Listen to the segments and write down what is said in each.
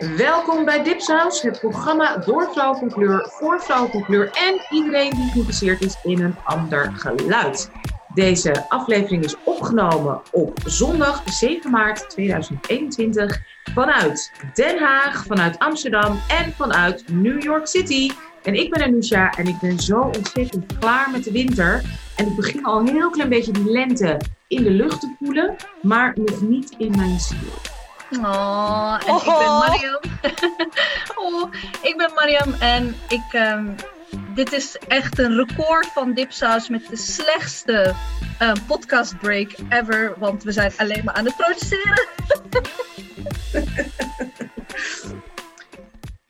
Welkom bij Dipsaus, het programma door Flauw van Kleur, voor Flauw van Kleur en iedereen die geïnteresseerd is in een ander geluid. Deze aflevering is opgenomen op zondag 7 maart 2021 vanuit Den Haag, vanuit Amsterdam en vanuit New York City. En ik ben Anusha en ik ben zo ontzettend klaar met de winter. En ik begin al een heel klein beetje die lente in de lucht te voelen, maar nog niet in mijn ziel. Oh, en ik ben Mariam. oh, ik ben Mariam en ik, um, dit is echt een record van Dipsaus met de slechtste um, podcast break ever. Want we zijn alleen maar aan het produceren.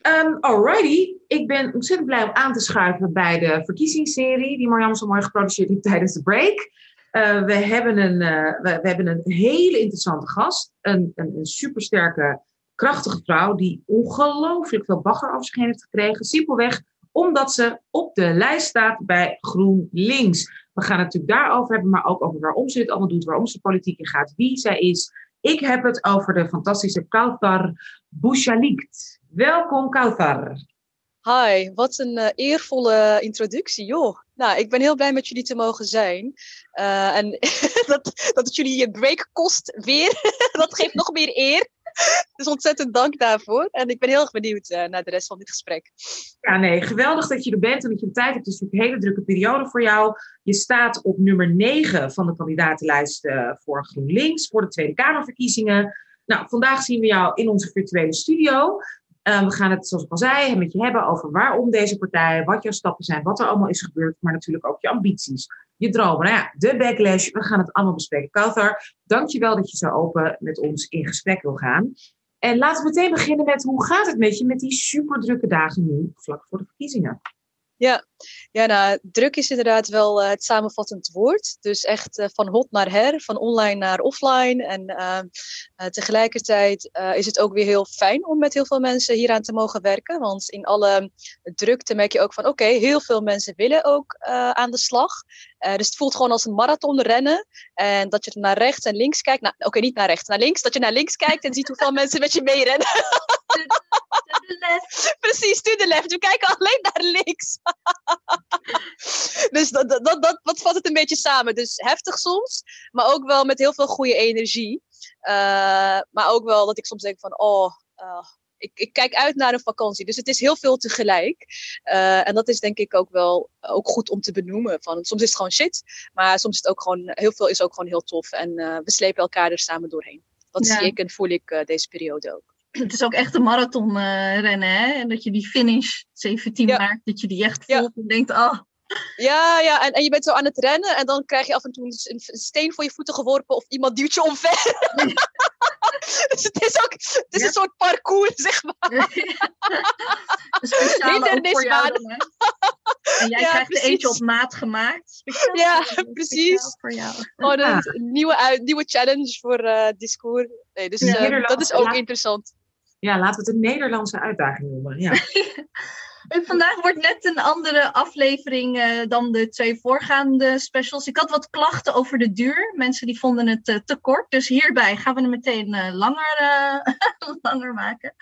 Um, alrighty, ik ben ontzettend blij om aan te schuiven bij de verkiezingsserie die Mariam zo mooi geproduceerd heeft tijdens de break. Uh, we, hebben een, uh, we, hebben een hele interessante gast, een, een, een supersterke, krachtige vrouw die ongelooflijk veel bagger over zich heeft gekregen. Simpelweg omdat ze op de lijst staat bij GroenLinks. We gaan het natuurlijk daarover hebben, maar ook over waarom ze dit allemaal doet, waarom ze politiek in gaat, wie zij is. Ik heb het over de fantastische Kautar Bouchalikt. Welkom, Kautar. Hi, wat een uh, eervolle introductie, joh. Nou, ik ben heel blij met jullie te mogen zijn. Uh, en dat, dat het jullie je break kost weer, dat geeft nog meer eer. Dus ontzettend dank daarvoor. En ik ben heel erg benieuwd uh, naar de rest van dit gesprek. Ja, nee, geweldig dat je er bent en dat je de tijd hebt. Het is natuurlijk een hele drukke periode voor jou. Je staat op nummer 9 van de kandidatenlijst uh, voor GroenLinks, voor de Tweede Kamerverkiezingen. Nou, vandaag zien we jou in onze virtuele studio. Uh, we gaan het, zoals ik al zei, met je hebben over waarom deze partij, wat jouw stappen zijn, wat er allemaal is gebeurd, maar natuurlijk ook je ambities, je dromen. Nou ja, de backlash, we gaan het allemaal bespreken. Kauthar, dankjewel dat je zo open met ons in gesprek wil gaan. En laten we meteen beginnen met hoe gaat het met je met die super drukke dagen nu, vlak voor de verkiezingen? Ja, ja nou, druk is inderdaad wel uh, het samenvattend woord. Dus echt uh, van hot naar her, van online naar offline. En uh, tegelijkertijd is het ook weer heel fijn om met heel veel mensen hieraan te mogen werken. Want in alle drukte merk je ook van oké, heel veel mensen willen ook aan de slag. dus het voelt gewoon als een marathon rennen. En dat je naar rechts en links kijkt. Nou, oké, niet naar rechts, naar links. Dat je naar links kijkt en ziet hoeveel mensen met je meerennen. Precies, to the left. We kijken alleen naar links. dus dat, dat, dat, dat vat het een beetje samen. Dus heftig soms, maar ook wel met heel veel goede energie. Uh, maar ook wel dat ik soms denk van, oh, uh, ik, ik, kijk uit naar een vakantie. Dus het is heel veel tegelijk. Uh, en dat is denk ik ook wel ook goed om te benoemen. Van, soms is het gewoon shit, maar soms is het ook gewoon, heel veel is ook gewoon heel tof. En we slepen elkaar er samen doorheen. Dat ja. zie ik en voel ik deze periode ook het is ook echt een marathon uh, rennen, hè? En dat je die finish 17 ja. maart, dat je die echt voelt ja. en denkt, ah. Oh. Ja, ja, en, en je bent zo aan het rennen en dan krijg je af en toe een, een steen voor je voeten geworpen of iemand duwt je omver. dus het is ook het is ja. een soort parcours, zeg maar. een speciale voor jou dan, En jij krijgt precies. er eentje op maat gemaakt. Speciaal ja, precies. Voor jou. Oh, dat nieuwe, nieuwe challenge voor uh, Discours. Nee, dus uh, dat is ook interessant. Ja, laten we het een Nederlandse uitdaging noemen. Ja. Vandaag wordt net een andere aflevering uh, dan de twee voorgaande specials. Ik had wat klachten over de duur. Mensen die vonden het uh, te kort. Dus hierbij gaan we het meteen uh, langer, langer maken.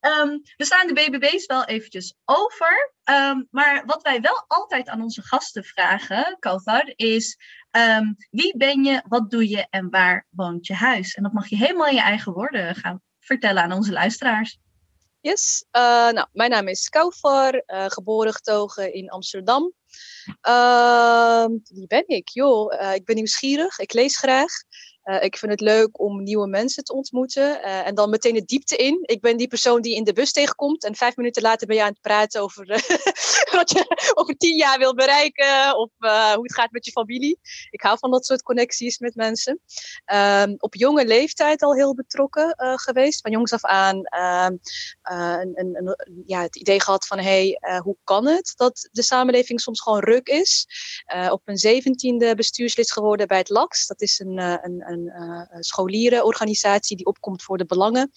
Um, we slaan de BBB's wel eventjes over. Um, maar wat wij wel altijd aan onze gasten vragen, Kauthar, is... Um, wie ben je, wat doe je en waar woont je huis? En dat mag je helemaal in je eigen woorden gaan vertellen aan onze luisteraars. Yes, uh, nou, mijn naam is Kauvar, uh, geboren getogen in Amsterdam. Uh, wie ben ik? Joh, ik ben nieuwsgierig, ik lees graag. Uh, ik vind het leuk om nieuwe mensen te ontmoeten. Uh, en dan meteen de diepte in. Ik ben die persoon die in de bus tegenkomt. En vijf minuten later ben je aan het praten over uh, wat je over tien jaar wil bereiken. Of hoe het gaat met je familie. Ik hou van dat soort connecties met mensen. Um, op jonge leeftijd al heel betrokken geweest. Van jongs af aan um, een, een, ja, het idee gehad van... Hey, hoe kan het dat de samenleving soms gewoon ruk is? op een zeventiende bestuurslid geworden bij het LAX. Dat is een, een een uh, scholierenorganisatie die opkomt voor de belangen.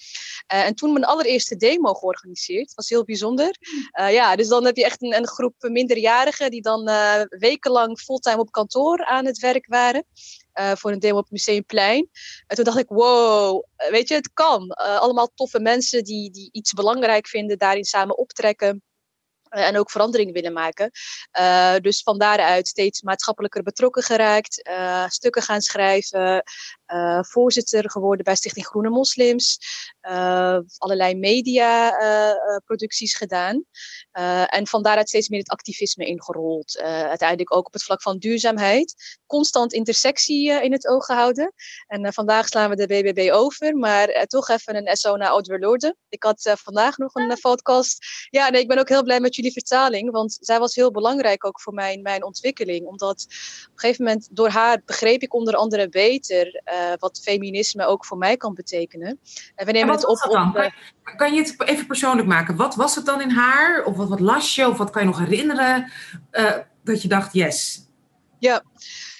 Uh, en toen mijn allereerste demo georganiseerd. was heel bijzonder. Uh, ja, dus dan heb je echt een, een groep minderjarigen die dan wekenlang fulltime op kantoor aan het werk waren. voor een demo op het Museumplein. En toen dacht ik, wow, weet je, het kan. allemaal toffe mensen die, die iets belangrijk vinden, daarin samen optrekken. Eh, en ook verandering willen maken. Uh, dus van daaruit steeds maatschappelijker betrokken geraakt, uh, stukken gaan schrijven, voorzitter geworden bij Stichting Groene Moslims, allerlei mediaproducties gedaan. en van daaruit steeds meer het activisme ingerold. uiteindelijk ook op het vlak van duurzaamheid. Constant intersectie in het oog gehouden. En vandaag slaan we de BBB over, maar toch even een SO naar Oud-Verloorde. Ik had vandaag nog een podcast. Ja, nee, ik ben ook heel blij met jullie vertaling, want zij was heel belangrijk ook voor mijn, mijn ontwikkeling. Omdat op een gegeven moment door haar begreep ik onder andere beter uh, wat feminisme ook voor mij kan betekenen. En we nemen het op. op kan, kan, je het even persoonlijk maken? Wat was het dan in haar? Of wat, wat las je? Of wat kan je nog herinneren? Uh, dat je dacht, yes. Ja.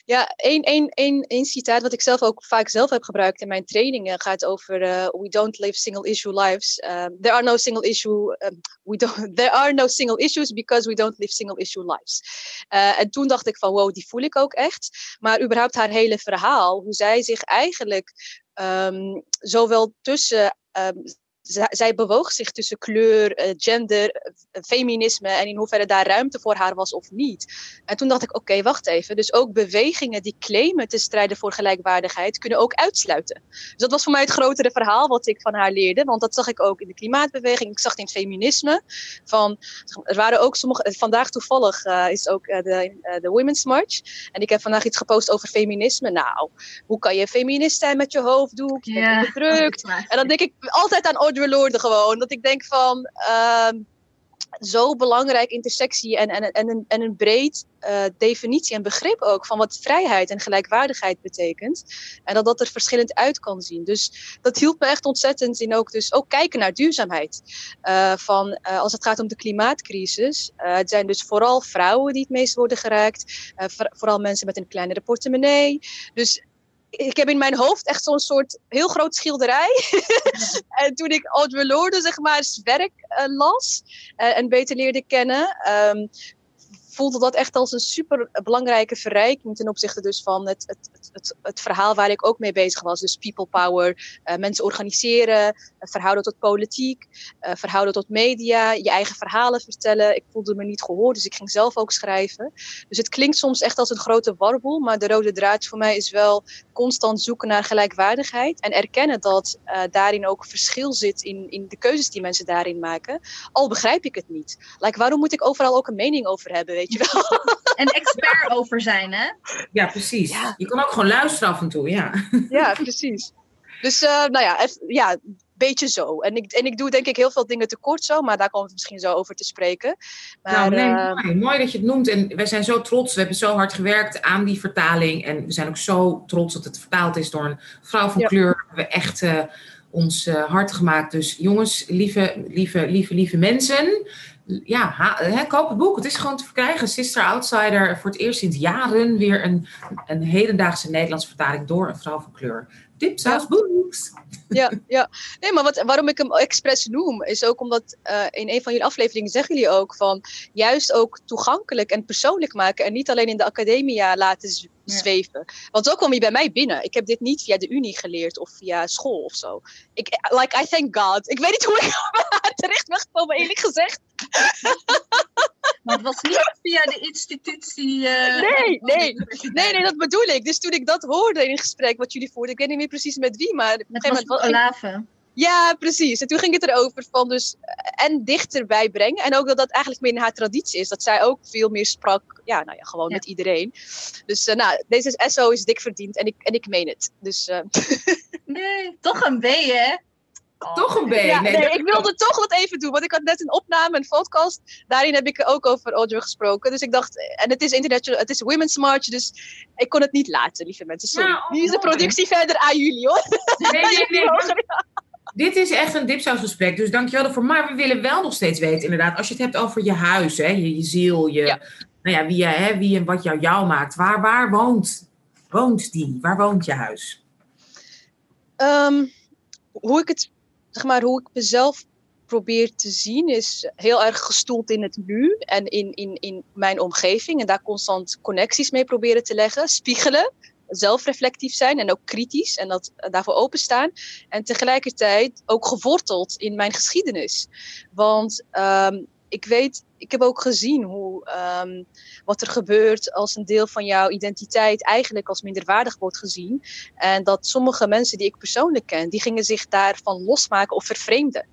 Ja, één, citaat wat ik zelf ook vaak zelf heb gebruikt in mijn trainingen gaat over uh, we don't live single issue lives. Um, there are no single issue um, we don't there are no single issues because we don't live single issue lives. Uh, en toen dacht ik van wow, die voel ik ook echt. Maar überhaupt haar hele verhaal, hoe zij zich eigenlijk um, zowel tussen zij bewoog zich tussen kleur, eh, gender, eh, feminisme en in hoeverre daar ruimte voor haar was of niet. En toen dacht ik, oké, wacht even. Dus ook bewegingen die claimen te strijden voor gelijkwaardigheid kunnen ook uitsluiten. Dus dat was voor mij het grotere verhaal wat ik van haar leerde. Want dat zag ik ook in de klimaatbeweging. Ik zag het in het feminisme. Van, er waren ook sommige, eh, vandaag toevallig uh, is ook uh, de, uh, de Women's March. En ik heb vandaag iets gepost over feminisme. Nou, hoe kan je feminist zijn met je hoofddoek? Je bent bedrukt. En dan denk ik altijd aan Audre gewoon. Dat ik denk van, uh, zo belangrijk intersectie en, en, en, een, en een breed uh, definitie en begrip ook van wat vrijheid en gelijkwaardigheid betekent. En dat dat er verschillend uit kan zien. Dus dat hielp me echt ontzettend in ook, dus ook kijken naar duurzaamheid. Uh, van, uh, als het gaat om de klimaatcrisis, het zijn dus vooral vrouwen die het meest worden geraakt. vooral mensen met een kleinere portemonnee. Dus ik heb in mijn hoofd echt zo'n soort heel groot schilderij. en toen ik Audre Lorde, zeg maar, werk uh, las uh, en beter leerde kennen, um, voelde dat echt als een super belangrijke verrijking ten opzichte dus van het, het, het, het, verhaal waar ik ook mee bezig was. Dus people power, uh, mensen organiseren, uh, verhouden tot politiek, uh, verhouden tot media, je eigen verhalen vertellen. Ik voelde me niet gehoord, dus ik ging zelf ook schrijven. Dus het klinkt soms echt als een grote warboel, maar de rode draad voor mij is wel constant zoeken naar gelijkwaardigheid en erkennen dat daarin ook verschil zit in, in de keuzes die mensen daarin maken. Al begrijp ik het niet. Like, waarom moet ik overal ook een mening over hebben? Je wel. En expert over zijn, hè? Ja, precies. Je kan ook gewoon luisteren af en toe, ja. Ja, precies. Dus, uh, nou ja, even, ja, beetje zo. En ik, en ik doe denk ik heel veel dingen tekort zo, maar daar komen we misschien zo over te spreken. Maar, nou, nee, uh, mooi. mooi. dat je het noemt. En wij zijn zo trots. We hebben zo hard gewerkt aan die vertaling. En we zijn ook zo trots dat het vertaald is door een vrouw van ja. kleur. We hebben echt uh, ons hart gemaakt. Dus jongens, lieve, lieve, lieve, lieve mensen ja, hè, koop het boek. Het is gewoon te verkrijgen. Sister Outsider, voor het eerst sinds jaren weer een, een hedendaagse Nederlandse vertaling door een vrouw van kleur. Tipsaus ja. Books. Ja, ja. Nee, maar wat, waarom ik hem expres noem, is ook omdat uh, in een van jullie afleveringen zeggen jullie ook van juist ook toegankelijk en persoonlijk maken en niet alleen in de academia laten zweven. Ja. Want zo kwam hij bij mij binnen. Ik heb dit niet via de unie geleerd of via school of zo. Ik, like, I thank God. Ik weet niet hoe ik terecht ben gekomen, eerlijk gezegd. Maar het was niet via de institutie. Uh, nee, nee, nee, nee, dat bedoel ik. Dus toen ik dat hoorde in een gesprek wat jullie voerden, ik weet niet meer precies met wie, maar. Met was moment, Olave. Ja, precies. En toen ging het erover van dus en dichterbij brengen. En ook dat dat eigenlijk meer in haar traditie is. Dat zij ook veel meer sprak, ja, nou ja, gewoon ja. met iedereen. Dus uh, nou, deze SO is dik verdiend en ik, en ik meen het. Dus, uh... nee, toch een B, hè? Oh. Toch een B. Ja, nee, nee ik wilde toch wat even doen. Want ik had net een opname, een podcast. Daarin heb ik ook over Audrey gesproken. Dus ik dacht, en het is international, het is Women's March. Dus ik kon het niet laten, lieve mensen. Sorry. Nou, nu is de productie verder aan jullie hoor. Nee, nee, nee. Dit is echt een dipsausgesprek, dus dankjewel ervoor. Maar we willen wel nog steeds weten, inderdaad, als je het hebt over je huis, hè, je, je ziel, je, ja. Nou ja, wie, je, hè, wie en wat jou jou maakt. Waar, waar woont, woont die? Waar woont je huis? Um, hoe ik het zeg maar, hoe ik mezelf probeer te zien, is heel erg gestoeld in het nu en in, in, in mijn omgeving. En daar constant connecties mee proberen te leggen. Spiegelen. zelfreflectief zijn en ook kritisch en dat, daarvoor openstaan. En tegelijkertijd ook geworteld in mijn geschiedenis. Want um, ik weet, ik heb ook gezien hoe, um, wat er gebeurt als een deel van jouw identiteit eigenlijk als minderwaardig wordt gezien. En dat sommige mensen die ik persoonlijk ken, die gingen zich daarvan losmaken of vervreemden.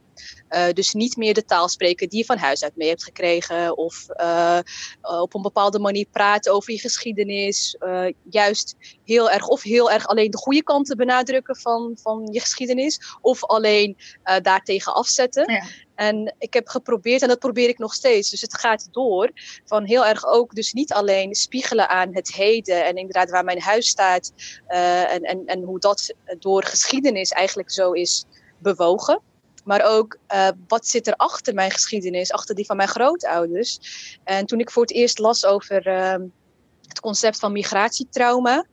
Uh, dus niet meer de taal spreken die je van huis uit mee hebt gekregen. Of uh, op een bepaalde manier praten over je geschiedenis. Uh, juist heel erg, of heel erg alleen de goede kanten benadrukken van, van je geschiedenis. Of alleen daartegen afzetten. Ja. En ik heb geprobeerd, en dat probeer ik nog steeds, dus het gaat door, van heel erg ook dus niet alleen spiegelen aan het heden en inderdaad waar mijn huis staat en, en, en hoe dat door geschiedenis eigenlijk zo is bewogen. Maar ook uh, wat zit er achter mijn geschiedenis, achter die van mijn grootouders. En toen ik voor het eerst las over uh, het concept van migratietrauma,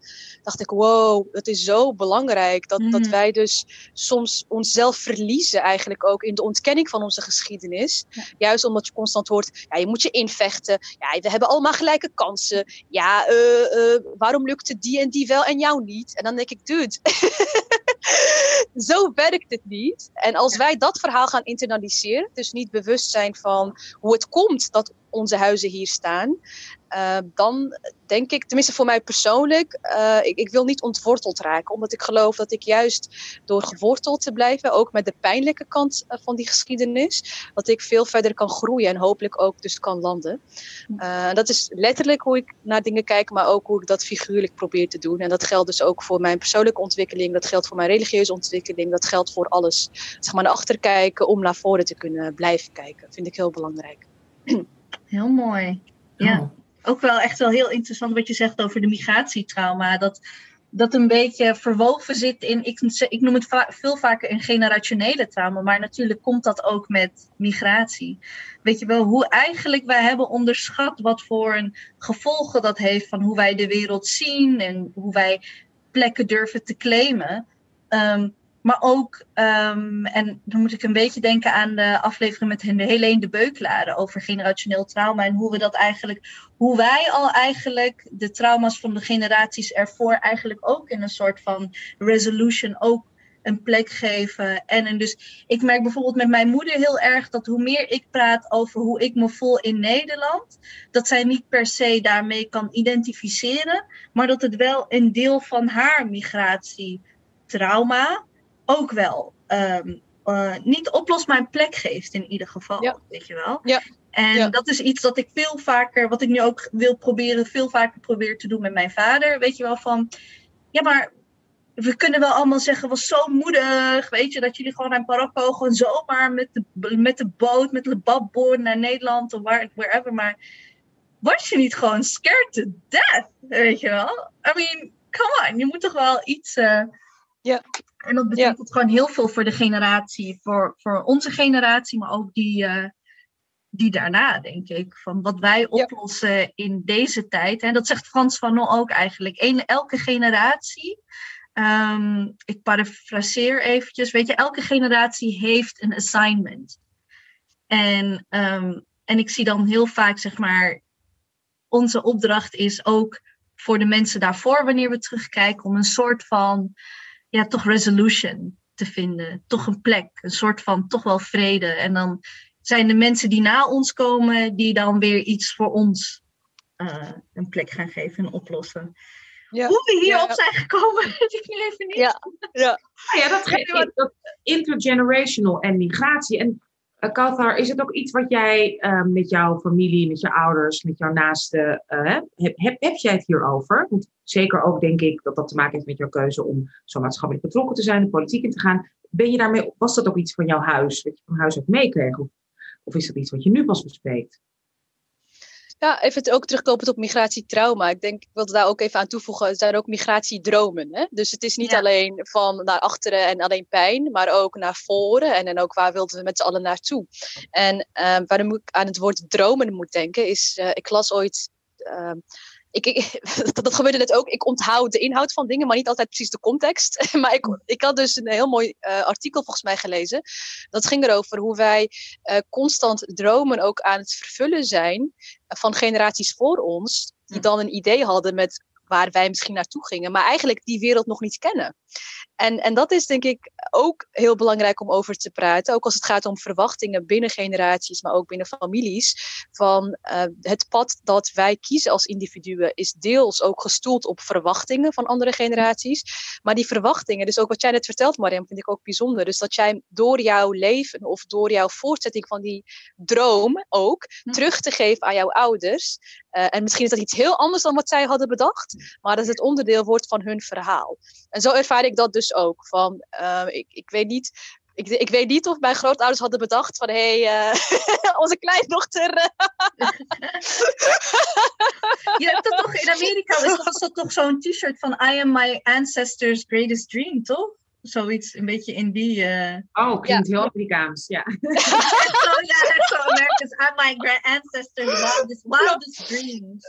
dacht ik, wow, dat is zo belangrijk. Dat, dat mhm. wij dus soms onszelf verliezen eigenlijk ook in de ontkenning van onze geschiedenis. Juist omdat je constant hoort, ja, je moet je invechten. Ja, we hebben allemaal gelijke kansen. Ja, uh, uh, waarom lukte die en die wel en jou niet? En dan denk ik, dude, zo werkt het niet. En als wij dat verhaal gaan internaliseren, dus niet bewust zijn van hoe het komt dat onze huizen hier staan, uh, dan denk ik, tenminste voor mij persoonlijk, uh, ik, ik, wil niet ontworteld raken. Omdat ik geloof dat ik juist door geworteld te blijven, ook met de pijnlijke kant uh, van die geschiedenis, dat ik veel verder kan groeien en hopelijk ook dus kan landen. dat is letterlijk hoe ik naar dingen kijk, maar ook hoe ik dat figuurlijk probeer te doen. En dat geldt dus ook voor mijn persoonlijke ontwikkeling, dat geldt voor mijn religieuze ontwikkeling, dat geldt voor alles. Zeg maar naar achter kijken om naar voren te kunnen blijven kijken. Vind ik heel belangrijk. Heel mooi. Ja. Oh. Ook wel echt wel heel interessant wat je zegt over de migratietrauma. Dat dat een beetje verwoven zit in, ik, ik noem het va veel vaker een generationele trauma, maar natuurlijk komt dat ook met migratie. Weet je wel, hoe eigenlijk wij hebben onderschat wat voor een gevolgen dat heeft van hoe wij de wereld zien en hoe wij plekken durven te claimen. Um, maar ook, um, en dan moet ik een beetje denken aan de aflevering met Helene de Beuklaren over generationeel trauma en hoe we dat eigenlijk, hoe wij al eigenlijk de trauma's van de generaties ervoor eigenlijk ook in een soort van resolution ook een plek geven. En, en dus ik merk bijvoorbeeld met mijn moeder heel erg dat hoe meer ik praat over hoe ik me voel in Nederland, dat zij niet per se daarmee kan identificeren, maar dat het wel een deel van haar migratietrauma ook wel um, uh, niet oplosbaar plek geeft in ieder geval. Ja. Weet je wel? Ja. En dat is iets dat ik veel vaker, wat ik nu ook wil proberen, veel vaker probeer te doen met mijn vader. Weet je wel, van ja, maar we kunnen wel allemaal zeggen, was zo moedig, weet je, dat jullie gewoon naar Marokko gewoon zomaar met de, met de boot, met de babboord naar Nederland of waar, wherever, maar was je niet gewoon scared to death, weet je wel? I mean, come on, je moet toch wel iets, uh, ja. En dat betekent gewoon heel veel voor de generatie, voor, voor onze generatie, maar ook die, uh, die daarna, denk ik. Van wat wij oplossen in deze tijd. En dat zegt Frans Fanon ook eigenlijk. Een, elke generatie, um, ik parafraseer eventjes, weet je, elke generatie heeft een assignment. En, um, en ik zie dan heel vaak, zeg maar, onze opdracht is ook voor de mensen daarvoor, wanneer we terugkijken, om een soort van ja, toch resolution te vinden. Toch een plek, een soort van toch wel vrede. En dan zijn de mensen die na ons komen, die dan weer iets voor ons uh, een plek gaan geven en oplossen. Ja. Hoe we hierop ja. zijn gekomen, weet ik nu even niet. Ja, ja. ja dat geeft dat intergenerational en migratie. En uh, Kauthar, is het ook iets wat jij uh, met jouw familie, met je ouders, met jouw naasten, uh, heb, heb, heb jij het hierover? Want zeker ook denk ik dat dat te maken heeft met jouw keuze om zo maatschappelijk betrokken te zijn, de politiek in te gaan. Ben je daarmee, was dat ook iets van jouw huis, wat je van huis uit meekreeg? Of, of is dat iets wat je nu pas bespreekt? Ja, even ook terugkomen op migratietrauma. Ik denk, ik wilde daar ook even aan toevoegen, er zijn ook migratiedromen. Hè? Dus het is niet alleen van naar achteren en alleen pijn, maar ook naar voren. En dan ook waar wilden we met z'n allen naartoe. En uh, waarom ik aan het woord dromen moet denken, is, uh, ik las ooit... Uh, ik, ik, dat gebeurde net ook. Ik onthoud de inhoud van dingen, maar niet altijd precies de context. Maar ik, ik had dus een heel mooi uh, artikel volgens mij gelezen. Dat ging erover hoe wij uh, constant dromen ook aan het vervullen zijn van generaties voor ons. Die dan een idee hadden met waar wij misschien naartoe gingen, maar eigenlijk die wereld nog niet kennen. En, en dat is denk ik ook heel belangrijk om over te praten. Ook als het gaat om verwachtingen binnen generaties, maar ook binnen families. Van uh, het pad dat wij kiezen als individuen is deels ook gestoeld op verwachtingen van andere generaties. Maar die verwachtingen, dus ook wat jij net vertelt, Mariam, vind ik ook bijzonder. Dus dat jij door jouw leven of door jouw voortzetting van die droom ook terug te geven aan jouw ouders. Uh, en misschien is dat iets heel anders dan wat zij hadden bedacht, maar dat het onderdeel wordt van hun verhaal. En zo ervaar ik dat dus ook. Van, uh, ik, ik weet niet ik, ik, weet niet of mijn grootouders hadden bedacht van hé, hey, uh, onze kleindochter. Je dat toch in Amerika, is dat toch zo'n t-shirt van I am my ancestors greatest dream, toch? Zoiets een beetje in die... Uh... Oh, klinkt ja. heel Amerikaans, ja. so, ja, that's so Americans. I'm my grand ancestors wildest, wildest dreams.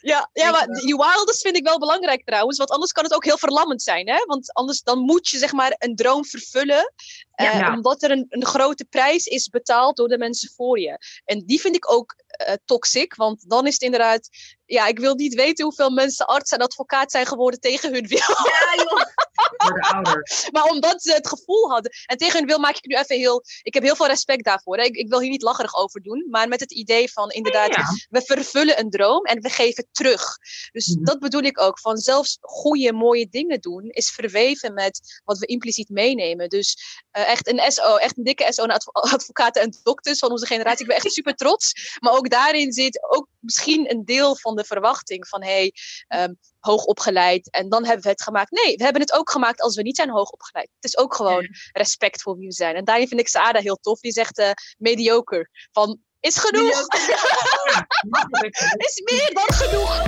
ja, ja, maar die wildest vind ik wel belangrijk trouwens, want anders kan het ook heel verlammend zijn, hè? Want anders dan moet je zeg maar een droom vervullen, ja, uh, ja. omdat er een, een grote prijs is betaald door de mensen voor je. En die vind ik ook uh, toxic, want dan is het inderdaad ja, ik wil niet weten hoeveel mensen arts en advocaat zijn geworden tegen hun wil. Ja, joh. maar omdat ze het gevoel hadden. En tegen hun wil maak ik nu even heel. Ik heb heel veel respect daarvoor. Hè. Ik, ik, wil hier niet lacherig over doen. Maar met het idee van inderdaad, ja. we vervullen een droom en we geven terug. Dus mm -hmm. dat bedoel ik ook. Van zelfs goede, mooie dingen doen is verweven met wat we impliciet meenemen. Dus uh, echt een SO, echt een dikke SO naar advocaten en dokters van onze generatie. Ik ben echt super trots. Maar ook daarin zit ook misschien een deel van de verwachting van hé, hey, um, hoog opgeleid en dan hebben we het gemaakt. Nee, we hebben het ook gemaakt als we niet zijn hoog opgeleid. Het is ook gewoon respect voor wie we zijn. En daarin vind ik Saada heel tof. Die zegt uh, mediocre. Van, is genoeg. is meer dan genoeg.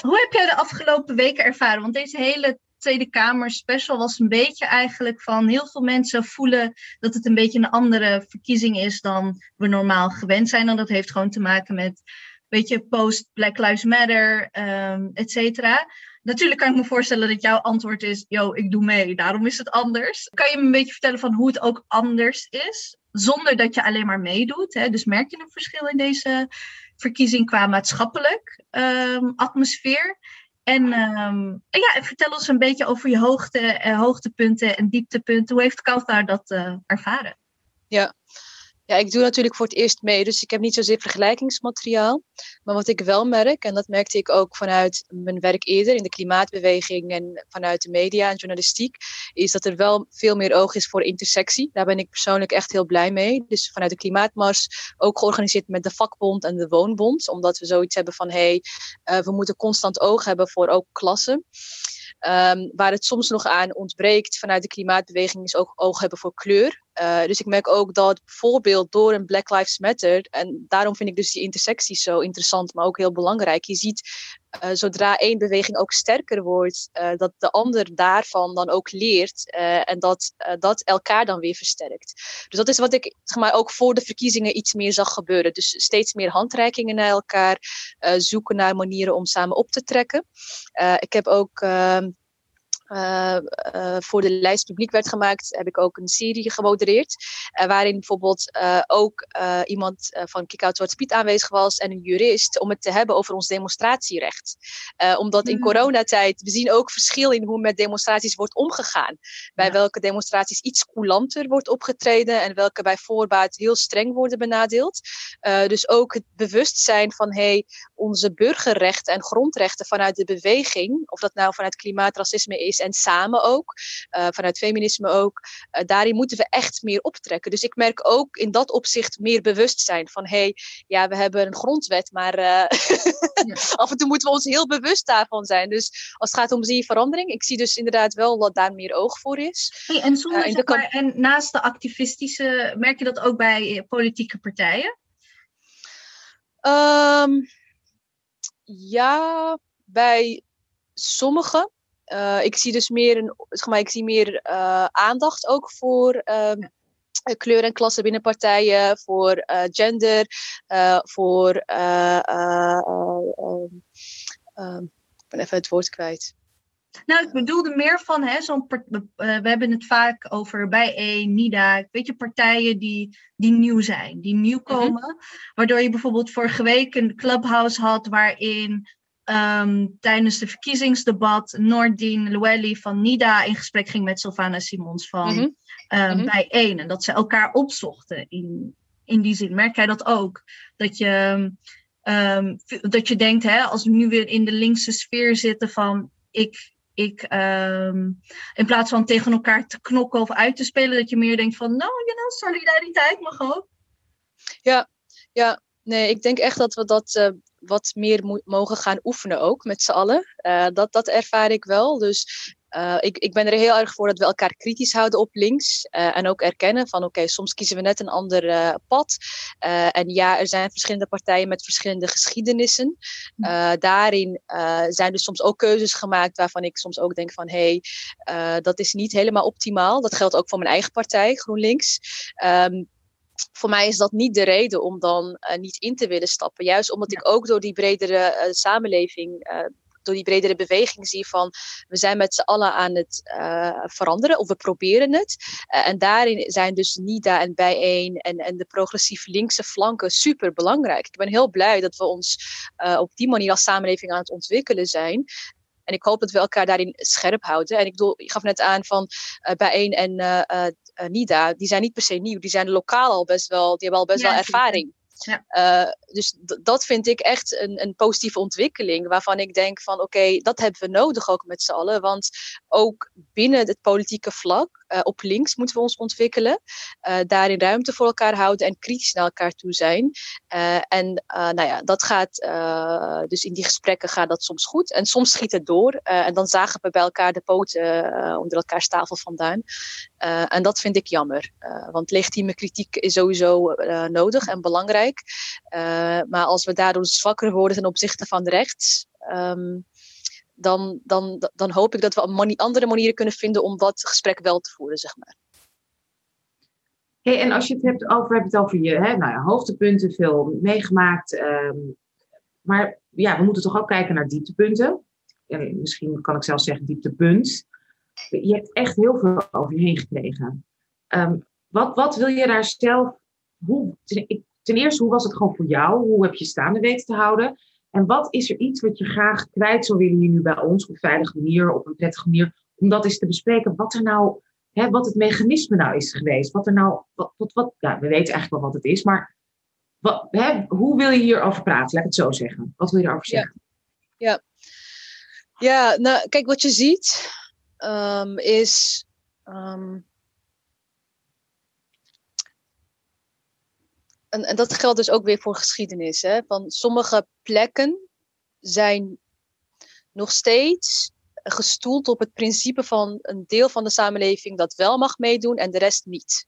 Hoe heb jij de afgelopen weken ervaren? Want deze hele Tweede Kamer special was een beetje eigenlijk van heel veel mensen voelen dat het een beetje een andere verkiezing is dan we normaal gewend zijn. En dat heeft gewoon te maken met, weet je, post Black Lives Matter, um, et cetera. Natuurlijk kan ik me voorstellen dat jouw antwoord is, yo, ik doe mee, daarom is het anders. Kan je me een beetje vertellen van hoe het ook anders is, zonder dat je alleen maar meedoet? Hè? Dus merk je een verschil in deze verkiezing qua maatschappelijk um, atmosfeer? En um, ja, vertel ons een beetje over je hoogte, uh, hoogtepunten en dieptepunten. Hoe heeft Kautar dat uh, ervaren? Ja. Ja, ik doe natuurlijk voor het eerst mee, dus ik heb niet zozeer vergelijkingsmateriaal. Maar wat ik wel merk, en dat merkte ik ook vanuit mijn werk eerder in de klimaatbeweging en vanuit de media en journalistiek, is dat er wel veel meer oog is voor intersectie. Daar ben ik persoonlijk echt heel blij mee. Dus vanuit de Klimaatmars ook georganiseerd met de vakbond en de woonbond, omdat we zoiets hebben van hé, hey, uh, we moeten constant oog hebben voor ook klassen. Um, waar het soms nog aan ontbreekt vanuit de klimaatbeweging is ook oog hebben voor kleur. Uh, dus ik merk ook dat bijvoorbeeld door een Black Lives Matter, en daarom vind ik dus die intersectie zo interessant, maar ook heel belangrijk. Je ziet uh, zodra één beweging ook sterker wordt, uh, dat de ander daarvan dan ook leert en dat dat elkaar dan weer versterkt. Dus dat is wat ik zeg maar, ook voor de verkiezingen iets meer zag gebeuren. Dus steeds meer handreikingen naar elkaar, zoeken naar manieren om samen op te trekken. ik heb ook ehm, uh, uh, voor de lijst publiek werd gemaakt, heb ik ook een serie gemodereerd. Uh, waarin bijvoorbeeld ook iemand van Kick-Out Zwarte Piet aanwezig was en een jurist om het te hebben over ons demonstratierecht. omdat in mm. coronatijd, we zien ook verschil in hoe met demonstraties wordt omgegaan. Bij ja. welke demonstraties iets coulanter wordt opgetreden en welke bij voorbaat heel streng worden benadeeld. dus ook het bewustzijn van hey, onze burgerrechten en grondrechten vanuit de beweging, of dat nou vanuit klimaatracisme is en samen ook, uh, vanuit feminisme ook, uh, daarin moeten we echt meer optrekken. Dus ik merk ook in dat opzicht meer bewustzijn van hé, hey, ja, we hebben een grondwet, maar ja. af en toe moeten we ons heel bewust daarvan zijn. Dus als het gaat om zie je verandering, ik zie dus inderdaad wel dat daar meer oog voor is. Hey, en, zonder, zeg maar, en naast de activistische, merk je dat ook bij politieke partijen? Um, ja, bij sommigen. Uh, ik zie dus meer, een, zeg maar, ik zie meer uh, aandacht ook voor uh, kleur en klasse binnen partijen, voor gender, voor. ik ben even het woord kwijt. Nou, ik bedoelde meer van, hè, zo'n we hebben het vaak over bijeen, NIDA, weet je, partijen die, die nieuw zijn, die nieuw komen. Mm -hmm. Waardoor je bijvoorbeeld vorige week een clubhouse had waarin ehm, tijdens de verkiezingsdebat Noordien Luelli van NIDA in gesprek ging met Sylvana Simons van mm bij één. En dat ze elkaar opzochten in, in die zin. Merk jij dat ook? Dat je, um, dat je denkt, hè, als we nu weer in de linkse sfeer zitten van ik ik, ehm, in plaats van tegen elkaar te knokken of uit te spelen, dat je meer denkt van, nou, you know, solidariteit mag ook. Ja, ja, nee, ik denk echt dat we dat uh, wat meer mogen gaan oefenen ook met z'n allen. Uh, dat, dat ervaar ik wel. Dus uh, ik, ik ben er heel erg voor dat we elkaar kritisch houden op links. Uh, en ook erkennen van oké, okay, soms kiezen we net een ander uh, pad. en ja, er zijn verschillende partijen met verschillende geschiedenissen. Hm. daarin zijn dus soms ook keuzes gemaakt waarvan ik soms ook denk van hé, hey, dat is niet helemaal optimaal. Dat geldt ook voor mijn eigen partij, GroenLinks. Um, voor mij is dat niet de reden om dan uh, niet in te willen stappen. Juist omdat ik ook door die bredere uh, samenleving uh, door die bredere beweging zie van we zijn met z'n allen aan het veranderen of we proberen het. En daarin zijn dus NIDA en Bijeen en, en de progressief linkse flanken super belangrijk. Ik ben heel blij dat we ons op die manier als samenleving aan het ontwikkelen zijn. En ik hoop dat we elkaar daarin scherp houden. En ik, bedoel, ik gaf net aan van Bijeen en NIDA, die zijn niet per se nieuw. Die zijn lokaal al best wel, die hebben al best ja, wel ervaring. Ja. Uh, dus dat vind ik echt een, een, positieve ontwikkeling. Waarvan ik denk van oké, okay, dat hebben we nodig ook met z'n allen. Want ook binnen het politieke vlak, uh, op links, moeten we ons ontwikkelen. Uh, daarin ruimte voor elkaar houden en kritisch naar elkaar toe zijn. en nou ja, dat gaat, dus in die gesprekken gaat dat soms goed. En soms schiet het door. en dan zagen we bij elkaar de poten onder elkaars tafel vandaan. en dat vind ik jammer. want legitieme kritiek is sowieso nodig en belangrijk. Maar als we daardoor zwakker worden ten opzichte van rechts, um, dan, dan, dan hoop ik dat we andere manieren kunnen vinden om dat gesprek wel te voeren, zeg maar. Hey, en als je het hebt over, heb het over je hè, nou ja, hoogtepunten, veel meegemaakt. Um, maar ja, we moeten toch ook kijken naar dieptepunten. En misschien kan ik zelfs zeggen dieptepunt. Je hebt echt heel veel over je heen gekregen. Um, wat, wat wil je daar zelf. Hoe, ik ten eerste, hoe was het gewoon voor jou? Hoe heb je staande weten te houden? En wat is er iets wat je graag kwijt zou willen hier nu bij ons op een veilige manier, op een prettige manier, om dat eens te bespreken? Wat er nou, hè, wat het mechanisme nou is geweest? Wat er nou, wat, wat, wat ja, we weten eigenlijk wel wat het is, maar wat, hè, hoe wil je hierover praten? Laat ik het zo zeggen. Wat wil je erover zeggen? Ja, ja. ja nou, kijk, wat je ziet um, is. Um, en, en dat geldt dus ook weer voor geschiedenis. Hè? Van sommige plekken zijn nog steeds gestoeld op het principe van een deel van de samenleving dat wel mag meedoen en de rest niet.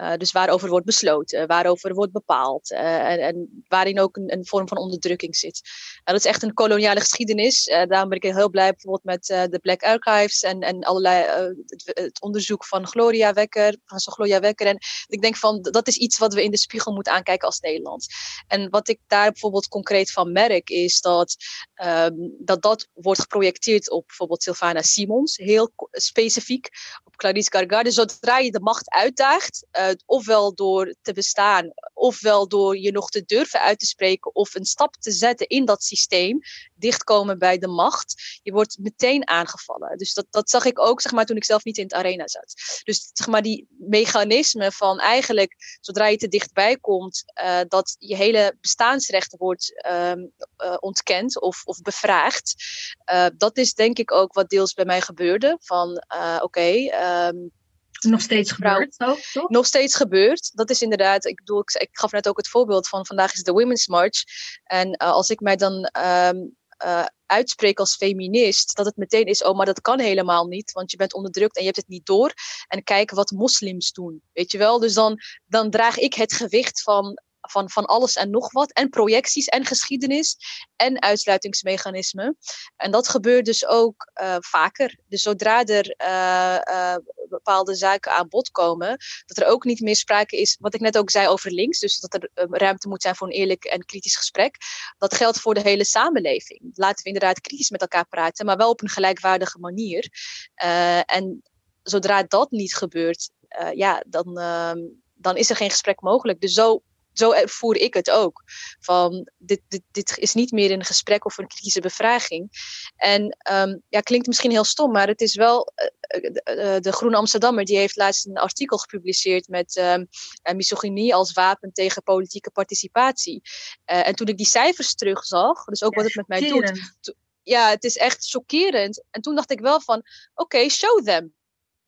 Uh, dus waarover wordt besloten, waarover wordt bepaald uh, en, waarin ook een, een, vorm van onderdrukking zit. Uh, dat is echt een koloniale geschiedenis. daarom ben ik heel blij bijvoorbeeld met de Black Archives en, en allerlei het, het, onderzoek van Gloria Wekker, van Gloria Wekker. En ik denk van dat is iets wat we in de spiegel moeten aankijken als Nederland. En wat ik daar bijvoorbeeld concreet van merk is dat um, dat, dat wordt geprojecteerd op bijvoorbeeld Sylvana Simons, heel specifiek, Clarice Gargard. zodra je de macht uitdaagt, ofwel door te bestaan, ofwel door je nog te durven uit te spreken of een stap te zetten in dat systeem, dichtkomen bij de macht, je wordt meteen aangevallen. Dus dat, dat zag ik ook zeg maar, toen ik zelf niet in het arena zat. Dus zeg maar, die mechanisme van eigenlijk, zodra je te dichtbij komt, uh, dat je hele bestaansrecht wordt um, uh, ontkend of, of bevraagd. Uh, dat is denk ik ook wat deels bij mij gebeurde. Van oké, um, nog steeds gebeurt ook, toch? Nog steeds gebeurt. Dat is inderdaad, ik bedoel, ik, ik, gaf net ook het voorbeeld van vandaag is de Women's March. En uh, als ik mij dan um, uh, uitspreek als feminist, dat het meteen is, oh, maar dat kan helemaal niet, want je bent onderdrukt en je hebt het niet door. En kijken wat moslims doen, weet je wel? Dus dan, dan draag ik het gewicht van van, van alles en nog wat. En projecties en geschiedenis en uitsluitingsmechanismen. En dat gebeurt dus ook uh, vaker. Dus zodra er uh, uh, bepaalde zaken aan bod komen, dat er ook niet meer sprake is, wat ik net ook zei over links, dus dat er ruimte moet zijn voor een eerlijk en kritisch gesprek. Dat geldt voor de hele samenleving. Laten we inderdaad kritisch met elkaar praten, maar wel op een gelijkwaardige manier. en zodra dat niet gebeurt, ja, dan, ehm, dan is er geen gesprek mogelijk. Dus zo zo ervoer ik het ook. Van dit, dit, dit is niet meer een gesprek of een kritische bevraging. En ehm, ja, klinkt misschien heel stom, maar het is wel. de, de Groene Amsterdammer die heeft laatst een artikel gepubliceerd met um, misogynie als wapen tegen politieke participatie. en toen ik die cijfers terugzag, dus ook wat het met mij doet ja, het is echt chockerend. En toen dacht ik wel van, oké, show them.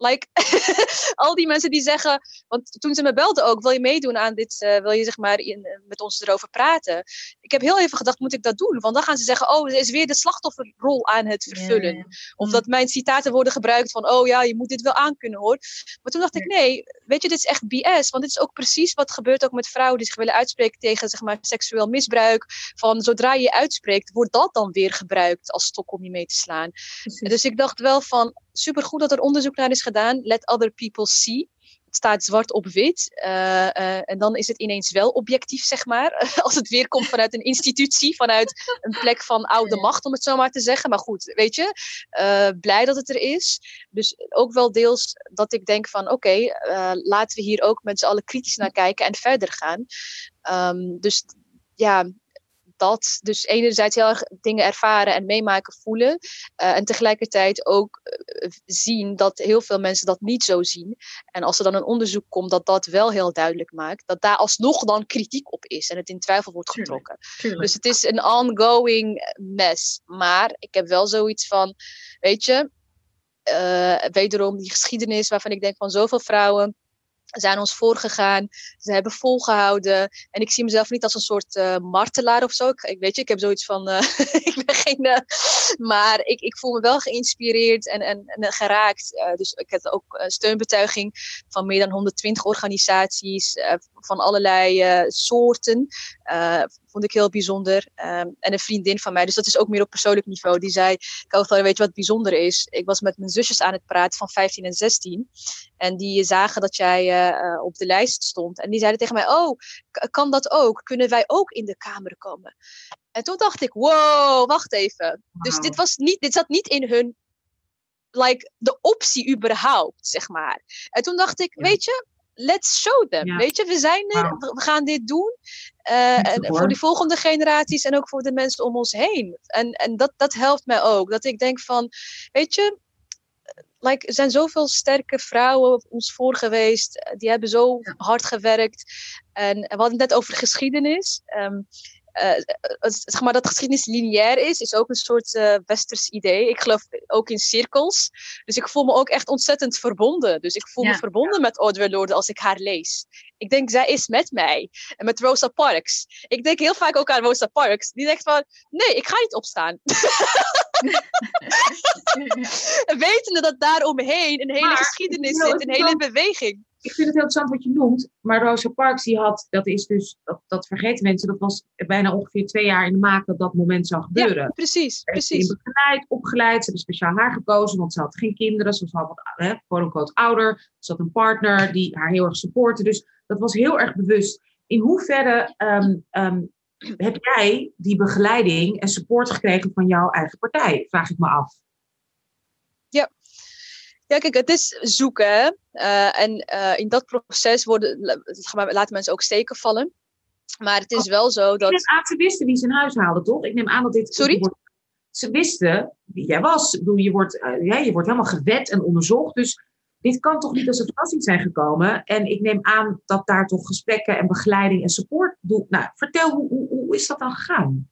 Like, al die mensen die zeggen, want toen ze me belden ook, wil je meedoen aan dit, uh, wil je zeg maar in, eh, met ons erover praten? Ik heb heel even gedacht, moet ik dat doen? Want dan gaan ze zeggen, oh, er is weer de slachtofferrol aan het vervullen. Of mm. dat mijn citaten worden gebruikt van, oh ja, je moet dit wel aankunnen hoor. Maar toen dacht ik, nee, weet je, dit is echt BS. Want dit is ook precies wat gebeurt ook met vrouwen die zich willen uitspreken tegen zeg maar seksueel misbruik. Van zodra je je uitspreekt, wordt dat dan weer gebruikt als stok om je mee te slaan. Dus ik dacht wel van, supergoed dat er onderzoek naar is gedaan. Let other people see. Het staat zwart op wit. Uh, uh, en dan is het ineens wel objectief, zeg maar. Als het weer komt vanuit een institutie, vanuit een plek van oude macht, om het zo maar te zeggen. Maar goed, weet je, uh, blij dat het er is. Dus ook wel deels dat ik denk van, oké, okay, laten we hier ook met z'n allen kritisch naar kijken en verder gaan. Um, dus ja, dat. Dus enerzijds heel erg dingen ervaren en meemaken, voelen. Uh, en tegelijkertijd ook uh, zien dat heel veel mensen dat niet zo zien. En als er dan een onderzoek komt dat dat wel heel duidelijk maakt, dat daar alsnog dan kritiek op is en het in twijfel wordt getrokken. Tuurlijk, Dus het is een ongoing mess. Maar ik heb wel zoiets van, weet je, uh, wederom die geschiedenis waarvan ik denk van zoveel vrouwen zijn ons voorgegaan. Ze hebben volgehouden. En ik zie mezelf niet als een soort uh, martelaar of zo. Ik, weet je, ik heb zoiets van. Uh, ik ben geen. Uh, maar ik, ik voel me wel geïnspireerd en, en, geraakt. dus ik heb ook steunbetuiging van meer dan 120 organisaties. van allerlei soorten vond ik heel bijzonder. Ehm, en een vriendin van mij, dus dat is ook meer op persoonlijk niveau, die zei: Kauthar, weet je wat bijzonder is? Ik was met mijn zusjes aan het praten van 15 en 16. En die zagen dat jij uh, op de lijst stond. En die zeiden tegen mij: Oh, kan dat ook? Kunnen wij ook in de kamer komen? En toen dacht ik: Wow, wacht even. Dus dit, was niet, dit zat niet in hun like, de optie überhaupt, zeg maar. En toen dacht ik, weet je, let's show them. Weet je, we zijn er, we gaan dit doen. Uh, en voor die volgende generaties en ook voor de mensen om ons heen. En, en dat, dat helpt mij ook. Dat ik denk van, weet je, like, er zijn zoveel sterke vrouwen ons voor geweest. Die hebben zo hard gewerkt. En, en we hadden het net over geschiedenis. Um, uh, zeg maar dat geschiedenis lineair is, is ook een soort uh, westers idee. Ik geloof ook in cirkels. Dus ik voel me ook echt ontzettend verbonden. Dus ik voel me verbonden met Audre Lorde als ik haar lees. Ik denk, zij is met mij. En met Rosa Parks. Ik denk heel vaak ook aan Rosa Parks. Die zegt van, nee, ik ga niet opstaan. Wetende dat daar omheen een hele maar, geschiedenis zit, een hele beweging ik vind het heel interessant wat je noemt. Maar Rosa Parks, die had, dat is dus, dat, dat vergeten mensen, dat was bijna ongeveer twee jaar in de maak dat dat moment zou gebeuren. Ja, precies, precies. Ze begeleid, opgeleid, ze hebben speciaal haar gekozen, want ze had geen kinderen, ze was al wat, hè, quote ouder. Ze had een partner die haar heel erg supportte. Dus dat was heel erg bewust. In hoeverre um, um, heb jij die begeleiding en support gekregen van jouw eigen partij? Vraag ik me af. Ja, kijk, het is zoeken. Uh, en uh, in dat proces worden, laten mensen ook steken vallen. Maar het is wel zo dat. Ik aan, ze wisten wie ze in huis haalden, toch? Ik neem aan dat dit. Sorry? Ze wisten wie jij was. Ik bedoel, je, wordt, uh, ja, je wordt helemaal gewet en onderzocht. Dus dit kan toch niet als een verrassing zijn gekomen. En ik neem aan dat daar toch gesprekken en begeleiding en support doet. Nou, vertel, hoe, hoe, hoe is dat dan gegaan?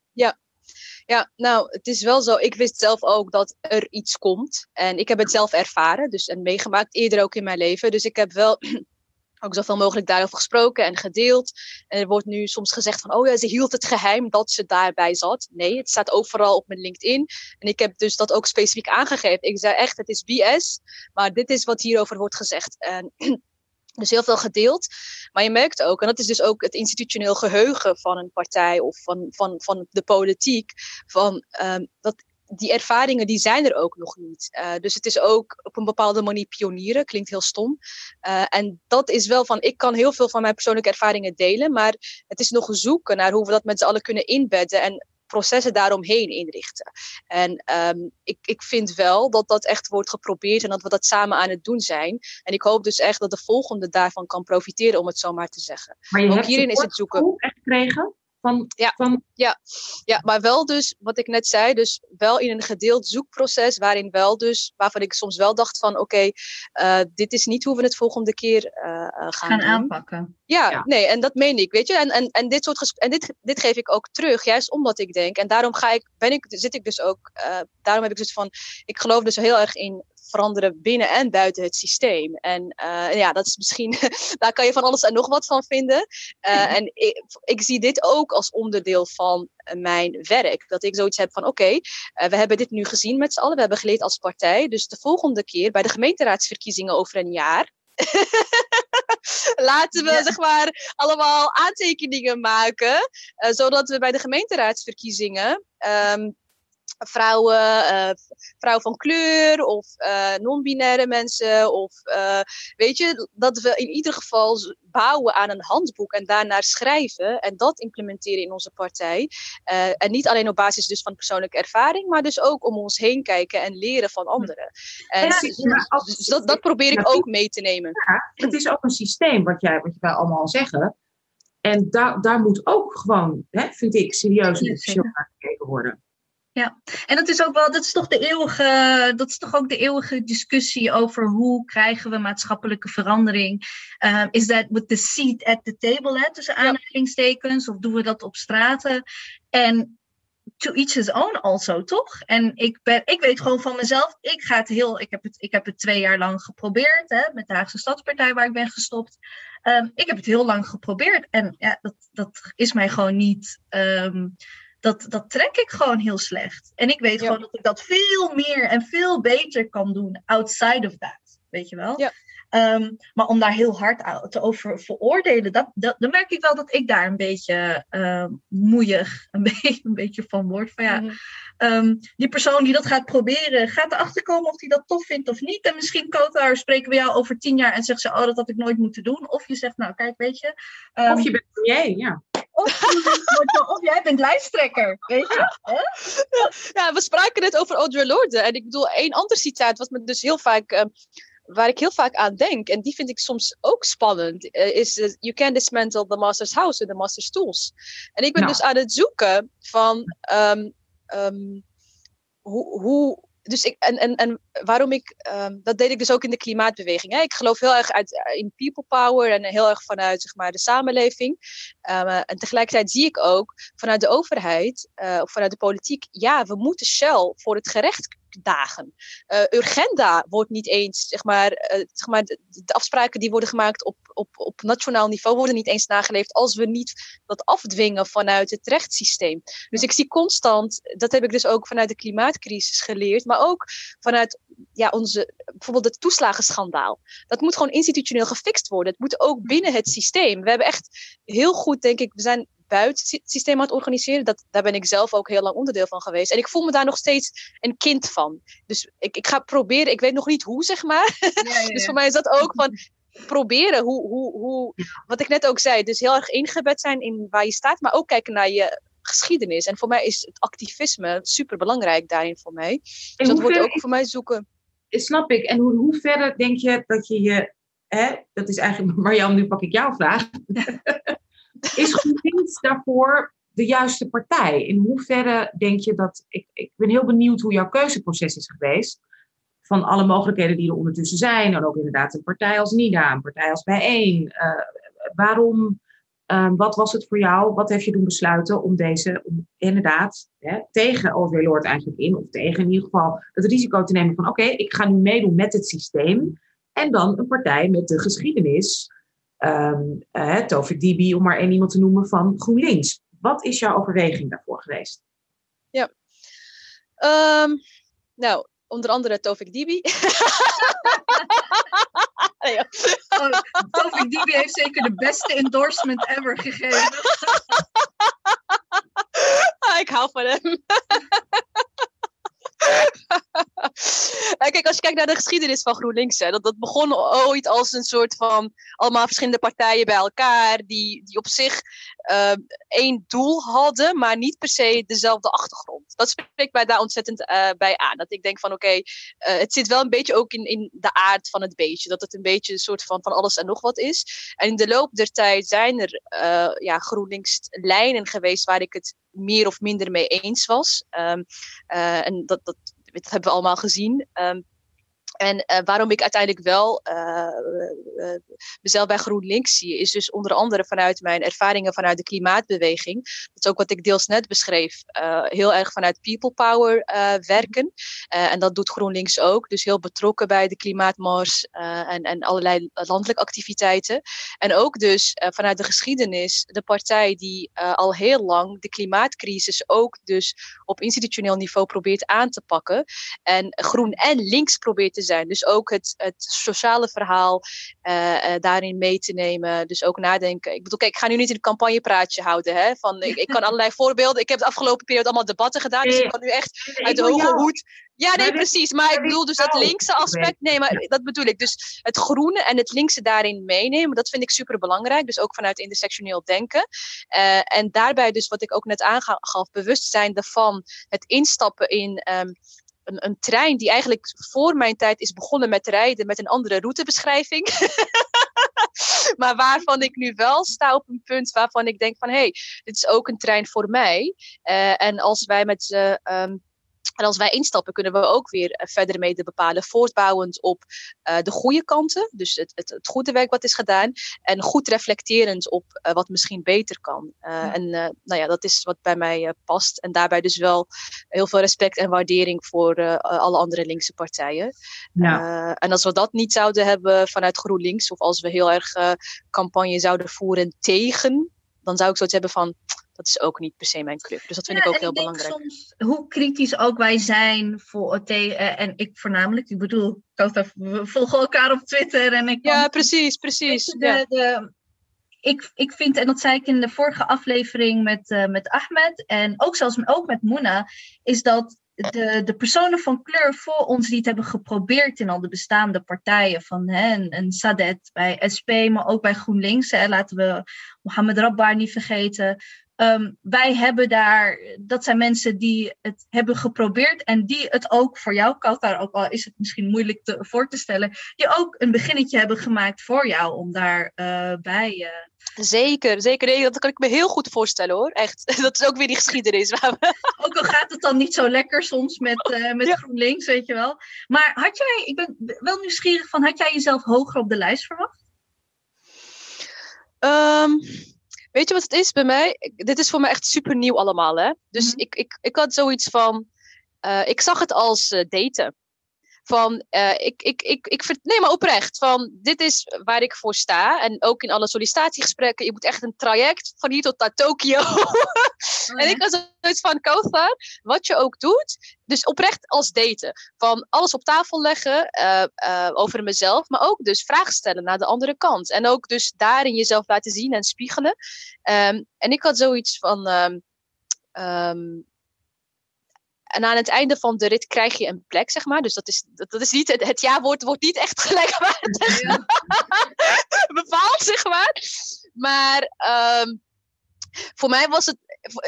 Ja, nou, het is wel zo. Ik wist zelf ook dat er iets komt. En ik heb het zelf ervaren, dus en meegemaakt, eerder ook in mijn leven. Dus ik heb wel ook zoveel mogelijk daarover gesproken en gedeeld. En er wordt nu soms gezegd van, oh ja, ze hield het geheim dat ze daarbij zat. Nee, het staat overal op mijn LinkedIn. En ik heb dus dat ook specifiek aangegeven. Ik zei echt, het is BS, maar dit is wat hierover wordt gezegd. En dus heel veel gedeeld. Maar je merkt ook, en dat is dus ook het institutioneel geheugen van een partij of van, van, van de politiek, van um, dat die ervaringen die zijn er ook nog niet. Uh, dus het is ook op een bepaalde manier pionieren, klinkt heel stom. Uh, en dat is wel van, ik kan heel veel van mijn persoonlijke ervaringen delen, maar het is nog zoeken naar hoe we dat met z'n allen kunnen inbedden. En processen daaromheen inrichten. En ehm, ik, ik vind wel dat dat echt wordt geprobeerd en dat we dat samen aan het doen zijn. En ik hoop dus echt dat de volgende daarvan kan profiteren, om het zo maar te zeggen. Maar je Ook hierin is het zoeken. echt gekregen? Van, ja, van... ja, ja, maar wel dus, wat ik net zei, dus wel in een gedeeld zoekproces, waarin wel dus, waarvan ik soms wel dacht van, oké, eh, dit is niet hoe we het volgende keer uh, gaan, gaan aanpakken. Ja, nee, en dat meen ik, weet je. En, en, en, dit, soort en dit, dit geef ik ook terug, juist omdat ik denk, en daarom ga ik, ben ik, zit ik dus ook, uh, daarom heb ik dus van, ik geloof dus heel erg in veranderen binnen en buiten het systeem. En uh, ja, dat is misschien, daar kan je van alles en nog wat van vinden. Uh, en ik, ik, zie dit ook als onderdeel van mijn werk. Dat ik zoiets heb van: oké, okay, uh, we hebben dit nu gezien met z'n allen, we hebben geleerd als partij. Dus de volgende keer bij de gemeenteraadsverkiezingen over een jaar. Laten we zeg maar allemaal aantekeningen maken, zodat we bij de gemeenteraadsverkiezingen um, vrouwen, uh, vrouwen van kleur of uh, non-binaire mensen. Of uh, weet je, dat we in ieder geval bouwen aan een handboek en daarnaar schrijven en dat implementeren in onze partij. en niet alleen op basis dus van persoonlijke ervaring, maar dus ook om ons heen kijken en leren van anderen. En ja, dus dat, dat, probeer ik ook mee te nemen. Ja, het is ook een systeem, wat, jij, wat je wel allemaal zeggen. En daar, daar moet ook gewoon, hè, vind ik, serieus naar gekeken worden. Ja, en dat is ook wel, dat is toch de eeuwige, dat is toch ook de eeuwige discussie over hoe krijgen we maatschappelijke verandering. Um, is dat with the seat at the table, hè, tussen aanhalingstekens, of doen we dat op straten? En to each his own also, toch? En ik, ben, ik weet gewoon van mezelf, ik ga het heel, ik heb het, ik heb het twee jaar lang geprobeerd, hè, met de Haagse Stadspartij waar ik ben gestopt. Um, ik heb het heel lang geprobeerd en ja, dat, dat is mij gewoon niet. Um, dat, dat trek ik gewoon heel slecht. En ik weet gewoon dat ik dat veel meer en veel beter kan doen outside of that. Weet je wel? Ja. Um, maar om daar heel hard te over veroordelen, dat, dat, dan merk ik wel dat ik daar een beetje uh, moeiig een beetje, een beetje van word. Van ja, mm um, die persoon die dat gaat proberen, gaat erachter komen of hij dat tof vindt of niet. En misschien, Kotar, spreken we jou over tien jaar en zegt ze, oh, dat had ik nooit moeten doen. Of je zegt, nou, kijk, weet je. Um, of je bent jij, ja. Of, of, jij bent lijsttrekker, weet je? Ja, we spraken net over Audre Lorde. En ik bedoel, één ander citaat wat me dus heel vaak... Uh, waar ik heel vaak aan denk, en die vind ik soms ook spannend, uh, is uh, You can dismantle the master's house with the master's tools. En ik ben nou. dus aan het zoeken van um, um, hoe, hoe, dus ik, en, en, en waarom ik, um, dat deed ik dus ook in de klimaatbeweging. Ik geloof heel erg uit, eh, in people power en heel erg vanuit zeg maar, de samenleving. Um, en tegelijkertijd zie ik ook vanuit de overheid uh, of vanuit de politiek, ja, we moeten Shell voor het gerecht dagen. Uh, Urgenda wordt niet eens, zeg maar, uh, zeg maar de, de, afspraken die worden gemaakt op, op, op nationaal niveau worden niet eens nageleefd als we niet dat afdwingen vanuit het rechtssysteem. Dus ik zie constant, dat heb ik dus ook vanuit de klimaatcrisis geleerd, maar ook vanuit ja, onze, bijvoorbeeld het toeslagenschandaal. Dat moet gewoon institutioneel gefixt worden. Het moet ook binnen het systeem. We hebben echt heel goed, denk ik, we zijn buiten het systeem aan het organiseren. Dat, daar ben ik zelf ook heel lang onderdeel van geweest. En ik voel me daar nog steeds een kind van. Dus ik, ik ga proberen, ik weet nog niet hoe, zeg maar. Ja, ja, dus voor mij is dat ook van proberen hoe, hoe, hoe, wat ik net ook zei, dus heel erg ingebed zijn in waar je staat, maar ook kijken naar je geschiedenis. En voor mij is het activisme super belangrijk daarin voor mij. Dus dat wordt ook voor mij zoeken. Snap ik. En hoe, hoe verder denk je dat je je, hè, dat is eigenlijk, Marjan, nu pak ik jouw vraag. Is GroenLinks daarvoor de juiste partij? In hoeverre denk je dat. Ik, ik ben heel benieuwd hoe jouw keuzeproces is geweest. Van alle mogelijkheden die er ondertussen zijn. En ook inderdaad een partij als NIDA, een partij als Bijeen. Uh, waarom, uh, wat was het voor jou? Wat heeft je doen besluiten om deze, om inderdaad hè, tegen Overlord eigenlijk in, of tegen in ieder geval het risico te nemen van: oké, ik ga nu meedoen met het systeem. En dan een partij met de geschiedenis um, uh, Tovik Dibi, om maar één iemand te noemen van GroenLinks. Wat is jouw overweging daarvoor geweest? Ja, um, nou, onder andere Tovik Dibi. Tovik Dibi heeft zeker de beste endorsement ever gegeven. ah, ik hou van hem. kijk, als je kijkt naar de geschiedenis van GroenLinks, hè, dat, dat begon ooit als een soort van allemaal verschillende partijen bij elkaar, die, die op zich uh, één doel hadden, maar niet per se dezelfde achtergrond. Dat spreekt mij daar ontzettend uh, bij aan. Dat ik denk van oké, uh, het zit wel een beetje ook in, in de aard van het beestje. Dat het een beetje een soort van van alles en nog wat is. En in de loop der tijd zijn er ja, GroenLinks lijnen geweest waar ik het meer of minder mee eens was. Um, en dat, dat, dat hebben we allemaal gezien. Um, en uh, waarom ik uiteindelijk wel uh, uh, mezelf bij GroenLinks zie, is dus onder andere vanuit mijn ervaringen vanuit de klimaatbeweging. Dat is ook wat ik deels net beschreef. heel erg vanuit people power werken. en dat doet GroenLinks ook. Dus heel betrokken bij de klimaatmars en, en allerlei landelijke activiteiten. En ook dus vanuit de geschiedenis de partij die al heel lang de klimaatcrisis ook dus op institutioneel niveau probeert aan te pakken. En groen en links probeert te zijn. Dus ook het, het sociale verhaal uh, uh, daarin mee te nemen. Dus ook nadenken. Ik bedoel, kijk, ik ga nu niet een campagnepraatje houden. Hè, van, ik, ik kan allerlei voorbeelden. Ik heb de afgelopen periode allemaal debatten gedaan. Dus ik kan nu echt uit de hoge hoed. Ja, nee, precies. Maar ik bedoel dus dat linkse aspect. Nee, maar dat bedoel ik. Dus het groene en het linkse daarin meenemen. Dat vind ik super belangrijk. Dus ook vanuit intersectioneel denken. Uh, en daarbij dus wat ik ook net aangaf. Bewustzijn daarvan. Het instappen in um, een, trein die eigenlijk voor mijn tijd is begonnen met rijden met een andere routebeschrijving. maar waarvan ik nu wel sta op een punt waarvan ik denk van hé, hey, dit is ook een trein voor mij. Uh, en als wij met um, en als wij instappen, kunnen we ook weer eh, verder mede bepalen, voortbouwend op uh, de goede kanten, dus het, het, het, goede werk wat is gedaan, en goed reflecterend op uh, wat misschien beter kan. Ja. En nou ja, dat is wat bij mij past. En daarbij dus wel heel veel respect en waardering voor alle andere linkse partijen. Ja. en als we dat niet zouden hebben vanuit GroenLinks, of als we heel erg campagne zouden voeren tegen, dan zou ik zoiets hebben van dat is ook niet per se mijn club. Dus dat vind ja, ik ook heel ik belangrijk. Soms, hoe kritisch ook wij zijn voor uh, en ik voornamelijk, ik bedoel, we volgen elkaar op Twitter en ik. Ja, precies, precies. De, ja. de, ik, ik vind, en dat zei ik in de vorige aflevering met, uh, met Ahmed en ook zelfs ook met Moena, is dat de, de personen van kleur voor ons die het hebben geprobeerd in al de bestaande partijen, van hè, een, een Sadet bij SP, maar ook bij GroenLinks, hè, laten we Mohammed Rabbar niet vergeten, Um, wij hebben daar, dat zijn mensen die het hebben geprobeerd en die het ook voor jou, Kautar, ook al is het misschien moeilijk te, voor te stellen, die ook een beginnetje hebben gemaakt voor jou om daar uh, bij. Uh... Zeker, zeker. Nee, dat kan ik me heel goed voorstellen hoor. Echt. Dat is ook weer die geschiedenis. Waar we... Ook al gaat het dan niet zo lekker soms met, uh, met ja. GroenLinks, weet je wel. Maar had jij, ik ben wel nieuwsgierig van, had jij jezelf hoger op de lijst verwacht? Um... Weet je wat het is bij mij? Dit is voor mij echt super nieuw allemaal. Hè? Dus mm -hmm. ik, ik, ik had zoiets van. Uh, ik zag het als uh, daten. Van, uh, ik, ik, ik, ik, nee, maar oprecht. Van, dit is waar ik voor sta. En ook in alle sollicitatiegesprekken. Je moet echt een traject van hier tot naar Tokio. Oh, ja. en ik was zoiets van, Kothar, wat je ook doet. Dus oprecht als daten. Van alles op tafel leggen uh, uh, over mezelf. Maar ook dus vragen stellen naar de andere kant. En ook dus daarin jezelf laten zien en spiegelen. Um, en ik had zoiets van... Um, um, en aan het einde van de rit krijg je een plek, zeg maar. Dus dat is, dat, dat is niet, het, het ja-woord wordt niet echt gelijkwaardig ja. bepaald, zeg maar. Maar um, voor mij was het,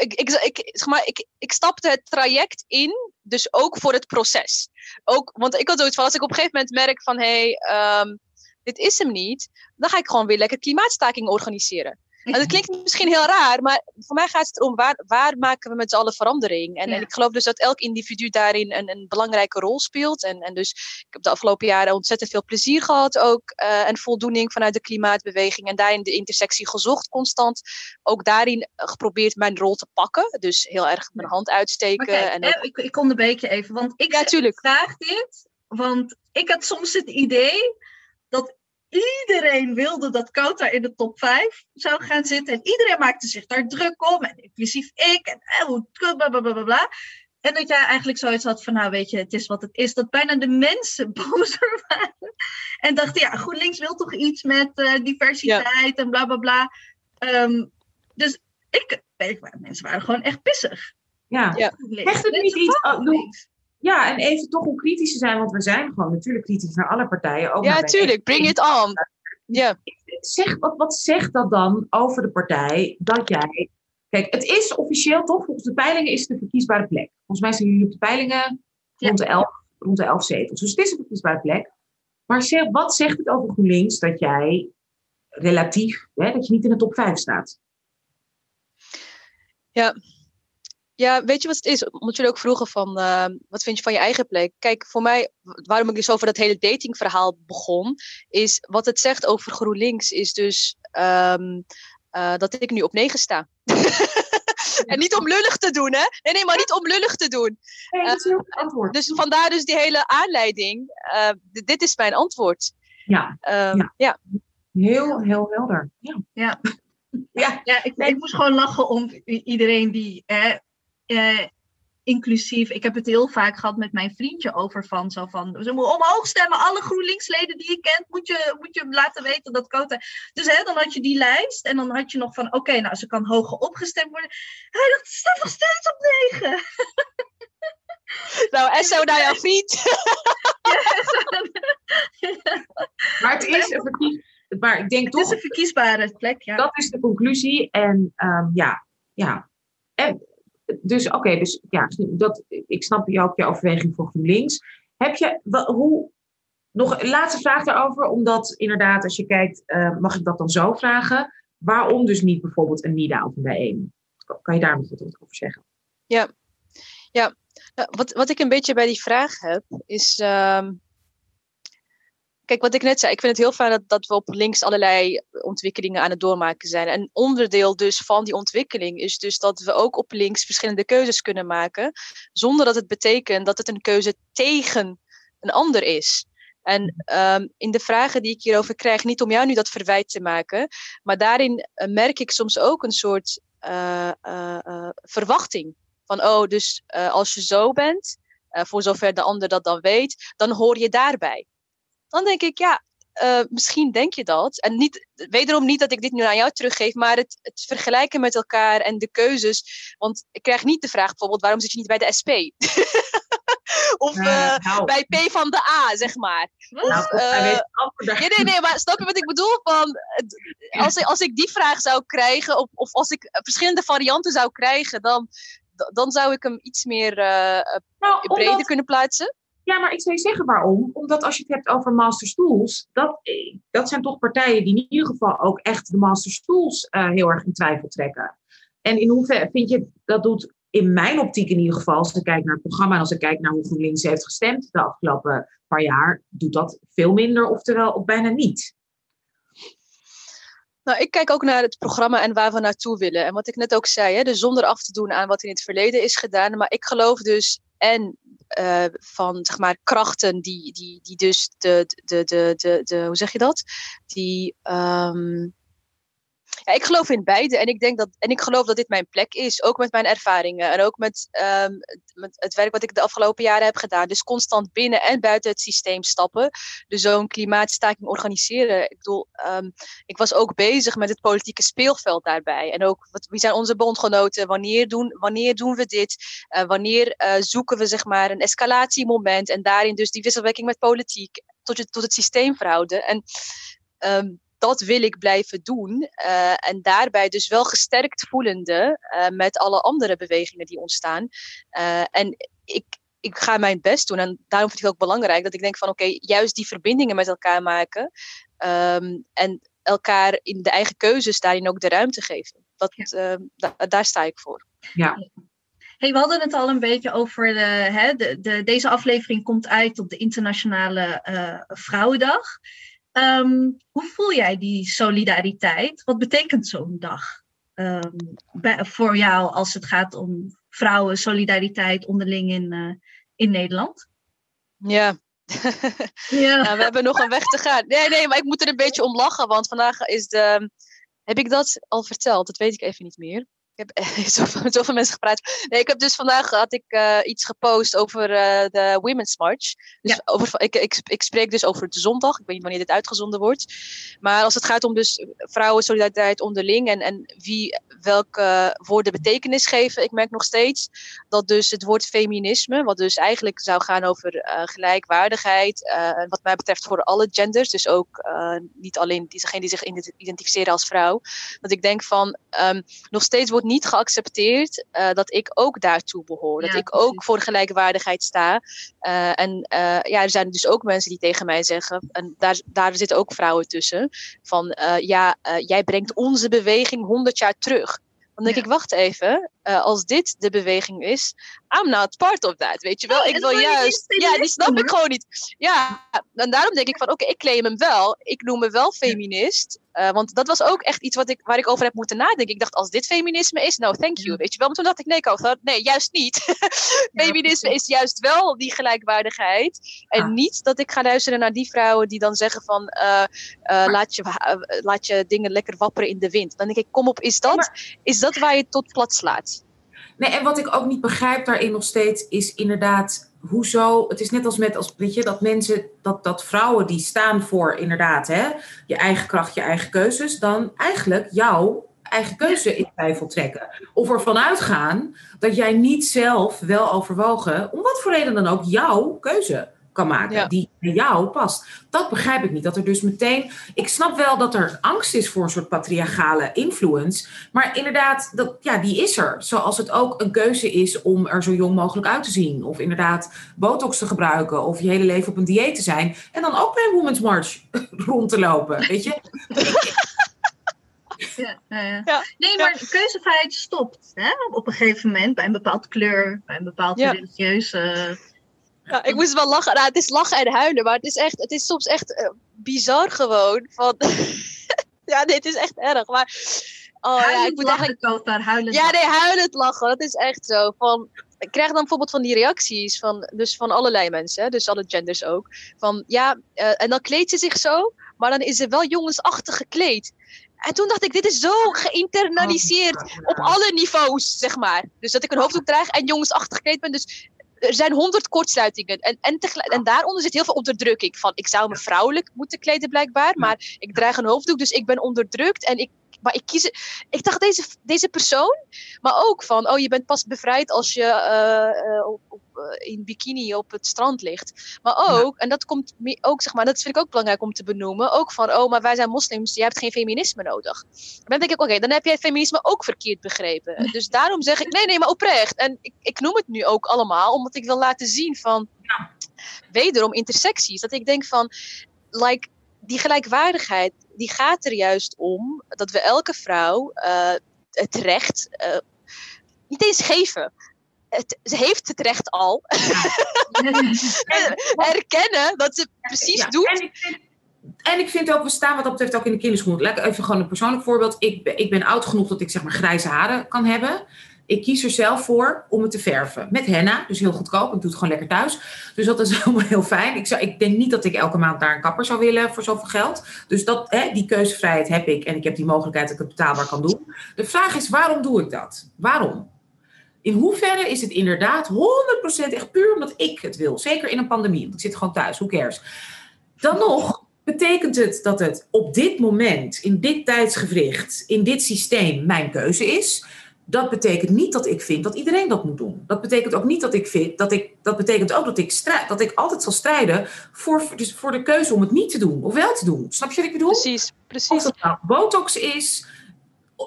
ik, ik, ik, zeg maar, ik, ik stapte het traject in, dus ook voor het proces. Ook, want ik had zoiets van, als ik op een gegeven moment merk van, hé, hey, um, dit is hem niet, dan ga ik gewoon weer lekker klimaatstaking organiseren. Dat klinkt misschien heel raar, maar voor mij gaat het erom waar, waar maken we met z'n allen verandering. En, ja. en, ik geloof dus dat elk individu daarin een, een, belangrijke rol speelt. En, en dus ik heb de afgelopen jaren ontzettend veel plezier gehad ook. Uh, en voldoening vanuit de klimaatbeweging. En daarin de intersectie gezocht constant. Ook daarin geprobeerd mijn rol te pakken. Dus heel erg mijn hand uitsteken. Kijk, en ook... ik, ik onderbreek je even, want ik ja, vraag dit. Want ik had soms het idee dat iedereen wilde dat Kota in de top 5 zou gaan zitten. En iedereen maakte zich daar druk om. En inclusief ik. En eh, blablabla. En dat jij eigenlijk zoiets had van, nou weet je, het is wat het is. Dat bijna de mensen bozer waren. En dachten, ja, GroenLinks wil toch iets met uh, diversiteit ja. en bla bla bla. Um, dus ik, weet mensen waren gewoon echt pissig. Ja, ja. echt het niet iets... Ja, en even toch om kritisch te zijn, want we zijn gewoon natuurlijk kritisch naar alle partijen. Ook ja, tuurlijk. Bring it on. Ja. Zeg, wat, wat zegt dat dan over de partij dat jij. Kijk, het is officieel toch, volgens de peilingen is het een verkiesbare plek. Volgens mij zijn jullie op de peilingen rond, de elf, rond de elf zetels. Dus het is een verkiesbare plek. Maar zeg, wat zegt het over GroenLinks dat jij relatief, hè, dat je niet in de top 5 staat? Ja. Ja, weet je wat het is? Omdat jullie ook vroegen van, uh, wat vind je van je eigen plek? Kijk, voor mij, waarom ik dus over dat hele datingverhaal begon, is wat het zegt over GroenLinks, is dus um, uh, dat ik nu op 9 sta. en niet om lullig te doen, hè? Nee, nee, maar niet om lullig te doen. Nee, dat is heel goed antwoord. Dus vandaar dus die hele aanleiding. Uh, dit is mijn antwoord. Ja. Um, ja. ja. Heel, heel helder. Ja. Ja. Ja, ja ik, ik moest gewoon lachen om iedereen die eh, eh, inclusief. Ik heb het heel vaak gehad met mijn vriendje over van zo van ze moeten omhoog stemmen. Alle GroenLinksleden die je kent, moet je, moet je laten weten dat Kota. Dus hè, dan had je die lijst en dan had je nog van oké, okay, nou ze kan hoger opgestemd worden. Hij dacht, staat nog steeds op negen. Nou, SO naar jouw vriend. maar het is een verkies, maar ik denk het toch. is een verkiesbare plek, ja. Dat is de conclusie. En um, ja, ja. En, dus oké, dus ja, dat, ik snap ook je overweging voor GroenLinks. Heb je, hoe, nog een laatste vraag daarover, omdat inderdaad, als je kijkt, uh, mag ik dat dan zo vragen? Waarom dus niet bijvoorbeeld een NIDA of een bijeen? Kan je daar nog wat over zeggen? Ja, ja. Wat, wat ik een beetje bij die vraag heb, is. Um, kijk, wat ik net zei, ik vind het heel fijn dat, dat we op links allerlei ontwikkelingen aan het doormaken zijn. En onderdeel dus van die ontwikkeling is dus dat we ook op links verschillende keuzes kunnen maken, zonder dat het betekent dat het een keuze tegen een ander is. En um, in de vragen die ik hierover krijg, niet om jou nu dat verwijt te maken, maar daarin uh, merk ik soms ook een soort uh, uh, verwachting. Van, oh, dus als je zo bent, voor zover de ander dat dan weet, dan hoor je daarbij dan denk ik, ja, uh, misschien denk je dat. En niet, wederom niet dat ik dit nu aan jou teruggeef, maar het, het vergelijken met elkaar en de keuzes. Want ik krijg niet de vraag bijvoorbeeld, waarom zit je niet bij de SP? of uh, nou. bij P van de A, zeg maar. Nou, of, uh, nee, nee, nee, maar snap je wat ik bedoel? Van, als, ik, als ik die vraag zou krijgen, of, of als ik verschillende varianten zou krijgen, dan, dan zou ik hem iets meer nou, breder omdat... kunnen plaatsen. Ja, maar ik zou je zeggen waarom. Omdat als je het hebt over masterstools, dat, dat zijn toch partijen die in ieder geval ook echt de masterstools uh, heel erg in twijfel trekken. En in hoeverre vind je dat doet in mijn optiek in ieder geval, als ik kijk naar het programma en als ik kijk naar hoe GroenLinks heeft gestemd de afgelopen paar jaar, doet dat veel minder, oftewel ook bijna niet. Nou, ik kijk ook naar het programma en waar we naartoe willen. En wat ik net ook zei, hè, dus zonder af te doen aan wat in het verleden is gedaan. Maar ik geloof dus en uh, van zeg maar krachten die, die, die dus de, de, de, de, de hoe zeg je dat? Die um, ik geloof in beide en ik denk dat en ik geloof dat dit mijn plek is, ook met mijn ervaringen en ook met, um, met het werk wat ik de afgelopen jaren heb gedaan. Dus constant binnen en buiten het systeem stappen. Dus zo'n klimaatstaking organiseren. Ik bedoel, um, ik was ook bezig met het politieke speelveld daarbij. En ook wat, wie zijn onze bondgenoten? Wanneer doen, wanneer doen we dit? Uh, wanneer uh, zoeken we zeg maar een escalatiemoment en daarin dus die wisselwerking met politiek tot, tot het systeem verhouden. En um, dat wil ik blijven doen. Uh, en daarbij dus wel gesterkt voelende uh, met alle andere bewegingen die ontstaan. Uh, en ik, ik ga mijn best doen. En daarom vind ik het ook belangrijk dat ik denk van oké, okay, juist die verbindingen met elkaar maken. Um, en elkaar in de eigen keuzes daarin ook de ruimte geven. Dat, ja. da daar sta ik voor. Ja. Hey, we hadden het al een beetje over de, hè, de, de, deze aflevering komt uit op de Internationale Vrouwendag. Um, hoe voel jij die solidariteit? Wat betekent zo'n dag um, bij, voor jou als het gaat om vrouwen, solidariteit onderling in, uh, in Nederland? Ja. ja. ja. we hebben nog een weg te gaan. Nee, nee, maar ik moet er een beetje om lachen, want vandaag is de. Heb ik dat al verteld? Dat weet ik even niet meer. Heb zoveel, met zoveel mensen gepraat. Nee, ik heb dus vandaag had ik, uh, iets gepost over uh, de Women's March. Dus ja. over, ik, ik, ik, spreek dus over de zondag. Ik weet niet wanneer dit uitgezonden wordt. Maar als het gaat om dus vrouwen solidariteit onderling en, en wie welke woorden betekenis geven. Ik merk nog steeds dat dus het woord feminisme, wat dus eigenlijk zou gaan over uh, gelijkwaardigheid, wat mij betreft voor alle genders, dus ook niet alleen diegenen die zich identificeren als vrouw. Dat ik denk van um, nog steeds wordt niet geaccepteerd uh, dat ik ook daartoe behoor. Dat ik precies. ook voor gelijkwaardigheid sta. Uh, en uh, ja, er zijn dus ook mensen die tegen mij zeggen, en daar, daar zitten ook vrouwen tussen, van ja, jij brengt onze beweging 100 jaar terug. Dan denk ja. ik, wacht even, uh, als dit de beweging is, I'm not part of that, weet je wel. Oh, ik wil juist, ja, die snap ik gewoon niet. Ja, en daarom denk ik van, oké, okay, ik claim hem wel. Ik noem me wel feminist. Uh, want dat was ook echt iets wat ik, waar ik over heb moeten nadenken. Ik dacht, als dit feminisme is, nou, thank you, weet je wel. Maar toen dacht ik, nee, nee, juist niet. feminisme is juist wel die gelijkwaardigheid. En ah. niet dat ik ga luisteren naar die vrouwen die dan zeggen van, uh, laat, je, laat je dingen lekker wapperen in de wind. Dan denk ik, kom op, is dat, is dat waar je tot plat slaat? Nee, en wat ik ook niet begrijp daarin nog steeds is inderdaad hoezo. Het is net als met als weet je dat mensen dat, dat vrouwen die staan voor inderdaad hè, je eigen kracht, je eigen keuzes, dan eigenlijk jouw eigen keuze in twijfel trekken. Of ervan uitgaan dat jij niet zelf wel overwogen, om wat voor reden dan ook, jouw keuze kan maken. Ja. Die bij jou past. Dat begrijp ik niet. Dat er dus meteen. Ik snap wel dat er angst is voor een soort patriarchale influence. Maar inderdaad, dat, ja, die is er. Zoals het ook een keuze is om er zo jong mogelijk uit te zien. Of inderdaad botox te gebruiken. Of je hele leven op een dieet te zijn. En dan ook bij een Women's March rond te lopen. Weet je? Ja, ja, ja. Nee, maar keuzevrijheid stopt hè? op een gegeven moment bij een bepaald kleur, bij een bepaald religieuze ja, ik moest wel lachen. Nou, het is lachen en huilen, maar het is, echt, het is soms echt uh, bizar gewoon. Van ja, dit is echt erg. Maar oh, ja, ik moet eigenlijk daar huilen. Ja, nee, huilend lachen. Dat is echt zo. Van, ik krijg dan bijvoorbeeld van die reacties van, dus van allerlei mensen, dus alle genders ook. Van ja, uh, en dan kleedt ze zich zo, maar dan is ze wel jongensachtig gekleed. En toen dacht ik, dit is zo geïnternaliseerd op alle niveaus, zeg maar. Dus dat ik een hoofddoek draag en jongensachtig gekleed ben. Dus er zijn honderd kortsluitingen. En, en, en daaronder zit heel veel onderdrukking. Van ik zou me vrouwelijk moeten kleden, blijkbaar. Maar ik draag een hoofddoek, dus ik ben onderdrukt. En ik, maar ik kies. Ik dacht, deze, deze persoon. Maar ook van, oh, je bent pas bevrijd als je uh, uh, op, op, uh, in bikini op het strand ligt. Maar ook, ja. en dat komt ook, zeg maar, dat vind ik ook belangrijk om te benoemen. Ook van, oh, maar wij zijn moslims, je hebt geen feminisme nodig. Dan denk ik, oké, okay, dan heb jij feminisme ook verkeerd begrepen. Dus daarom zeg ik, nee, nee, maar oprecht. En ik, ik noem het nu ook allemaal, omdat ik wil laten zien van, ja. wederom intersecties. Dat ik denk van, like, die gelijkwaardigheid, die gaat er juist om dat we elke vrouw uh, het recht uh, niet eens geven. Het, ze heeft het recht al. Erkennen dat ze precies ja, doet. En ik, vind, en ik vind ook, we staan wat dat betreft ook in de kinderschoen. Laat ik even gewoon een persoonlijk voorbeeld. Ik, ik ben oud genoeg dat ik zeg maar grijze haren kan hebben. Ik kies er zelf voor om het te verven. Met henna, dus heel goedkoop. Ik doe het gewoon lekker thuis. Dus dat is helemaal heel fijn. Ik, zou, ik denk niet dat ik elke maand naar een kapper zou willen voor zoveel geld. Dus dat, hè, die keuzevrijheid heb ik. En ik heb die mogelijkheid dat ik het betaalbaar kan doen. De vraag is, waarom doe ik dat? Waarom? In hoeverre is het inderdaad 100% echt puur omdat ik het wil? Zeker in een pandemie, want ik zit gewoon thuis, hoe cares? Dan nog betekent het dat het op dit moment, in dit tijdsgevricht, in dit systeem mijn keuze is dat betekent niet dat ik vind dat iedereen dat moet doen. Dat betekent ook niet dat ik vind dat ik. Dat betekent ook dat ik strijd, dat ik altijd zal strijden voor, dus voor de keuze om het niet te doen of wel te doen. Snap je wat ik bedoel? Precies, precies. Of dat nou botox is.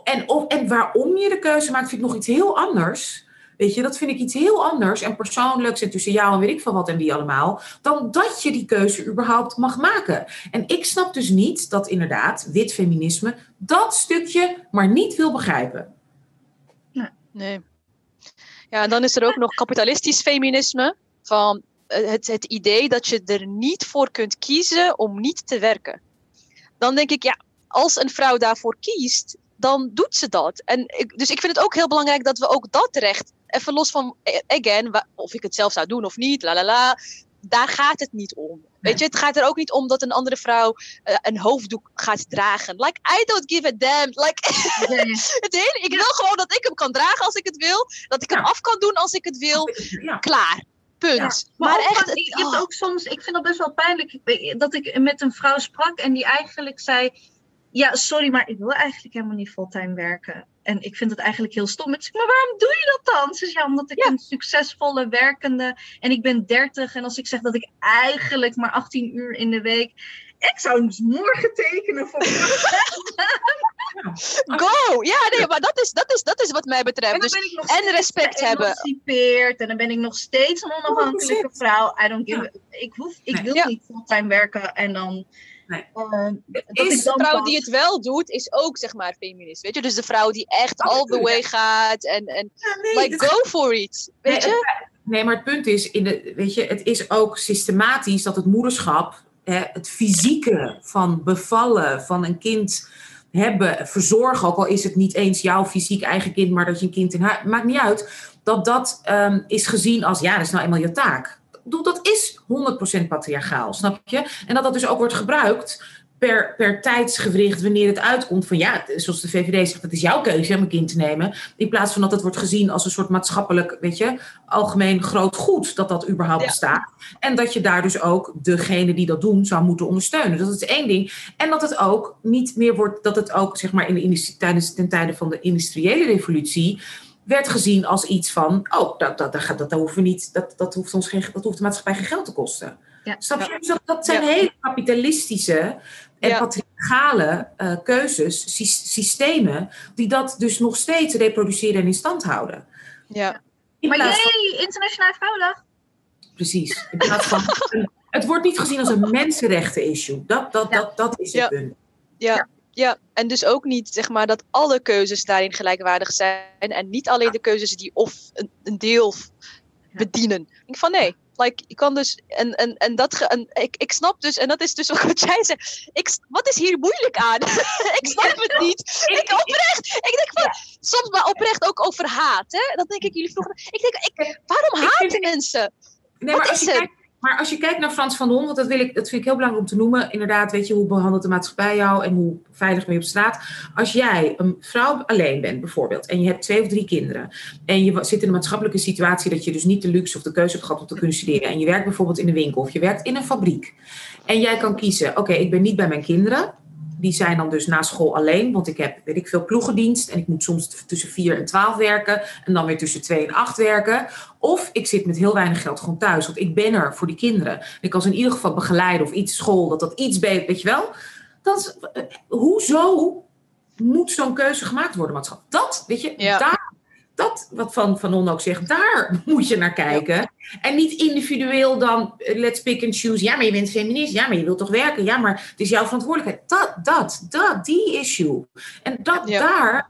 En, of, en waarom je de keuze maakt, vind ik nog iets heel anders. Weet je, dat vind ik iets heel anders en persoonlijks en tussen jou en weet ik van wat en wie allemaal, dan dat je die keuze überhaupt mag maken. En ik snap dus niet dat inderdaad wit feminisme dat stukje maar niet wil begrijpen. Nee. Ja, en dan is er ook nog kapitalistisch feminisme. Van het, het idee dat je er niet voor kunt kiezen om niet te werken. Dan denk ik, ja, als een vrouw daarvoor kiest, dan doet ze dat. En dus ik vind het ook heel belangrijk dat we ook dat recht, even los van, again, of ik het zelf zou doen of niet, la la la. Daar gaat het niet om. Weet je, het gaat er ook niet om dat een andere vrouw uh, een hoofddoek gaat dragen. Like, I don't give a damn. Like, het hele, ik wil gewoon dat ik hem kan dragen als ik het wil. Dat ik hem af kan doen als ik het wil. Klaar. Punt. Ja, maar, maar echt, ik, oh. ook soms, ik vind dat best wel pijnlijk dat ik met een vrouw sprak en die eigenlijk zei: Ja, sorry, maar ik wil eigenlijk helemaal niet fulltime werken. En ik vind het eigenlijk heel stom. Ik zeg, maar waarom doe je dat dan? Ze ja, omdat ik een succesvolle werkende en ik ben 30. En als ik zeg dat ik eigenlijk maar 18 uur in de week. Ik zou dus morgen tekenen voor. Go! Ja, nee, maar dat is, dat is, dat is wat mij betreft. En, dus, en respect hebben. En dan ben ik nog steeds een onafhankelijke vrouw. I don't give ik, hoef, ik wil niet fulltime werken en dan Nee. Uh, is de vrouw die het wel doet, is ook zeg maar feminist. Weet je, dus de vrouw die echt all the way gaat en, en like go for it. Weet nee, je? Nee, maar het punt is, in de, weet je, het is ook systematisch dat het moederschap, hè, het fysieke van bevallen van een kind hebben, verzorgen, ook al is het niet eens jouw fysiek eigen kind, maar dat je een kind in huis, maakt niet uit, dat dat um, is gezien als, ja, dat is nou eenmaal je taak dat is 100% patriarchaal, snap je? En dat dat dus ook wordt gebruikt per, per tijdsgewricht wanneer het uitkomt van ja, zoals de VVD zegt, het is jouw keuze om een kind te nemen. In plaats van dat het wordt gezien als een soort maatschappelijk, weet je, algemeen groot goed dat dat überhaupt bestaat. En dat je daar dus ook degene die dat doen zou moeten ondersteunen. Dat is één ding. En dat het ook niet meer wordt, dat het ook zeg maar in de, tijdens, ten tijde van de industriële revolutie werd gezien als iets van, oh, dat, dat, dat, dat, hoeven we niet, dat, dat, hoeft ons geen, dat hoeft de maatschappij geen geld te kosten. Ja. Snap je? Dus dat, dat zijn hele kapitalistische en ja. patriarchale uh, keuzes, sy systemen, die dat dus nog steeds reproduceren en in stand houden. Ja. maar jee, Internationale Vrouwendag. Precies. In plaats van, het wordt niet gezien als een mensenrechten-issue. Dat, dat, dat, dat is het punt. ja. Ja, en dus ook niet zeg maar dat alle keuzes daarin gelijkwaardig zijn en niet alleen de keuzes die of een, een deel bedienen. Ik denk van nee, like, je kan dus, en, en, en dat, en ik, ik snap dus, en dat is dus ook wat jij zegt, ik, wat is hier moeilijk aan? ik snap het niet. Ik oprecht, ik denk van, soms maar oprecht ook over haat, hè? Dat denk ik jullie vroeger, ik denk, ik, waarom haten mensen? Nee, wat is het? Maar als je kijkt naar Frans van Hon, want dat, wil ik, dat vind ik heel belangrijk om te noemen. Inderdaad, weet je, hoe behandelt de maatschappij jou en hoe veilig ben je op straat. Als jij een vrouw alleen bent bijvoorbeeld en je hebt twee of drie kinderen. En je zit in een maatschappelijke situatie dat je dus niet de luxe of de keuze hebt gehad om te kunnen studeren. En je werkt bijvoorbeeld in een winkel of je werkt in een fabriek. En jij kan kiezen, oké, ik ben niet bij mijn kinderen die zijn dan dus na school alleen, want ik heb, weet ik veel, ploegendienst en ik moet soms tussen 4 en 12 werken en dan weer tussen 2 en 8 werken. Of ik zit met heel weinig geld gewoon thuis, want ik ben er voor die kinderen. Ik kan ze in ieder geval begeleiden of iets school, dat dat iets beter, weet je wel. Dat, uh, hoezo moet zo'n keuze gemaakt worden, maatschappij? Dat, weet je, ja. daar dat, wat Van, van On ook zegt, daar moet je naar kijken. En niet individueel dan, eh, let's pick and choose. Ja, maar je bent feminist. Ja, maar je wilt toch werken. Ja, maar het is jouw verantwoordelijkheid. Dat, dat, dat, die issue. En dat daar,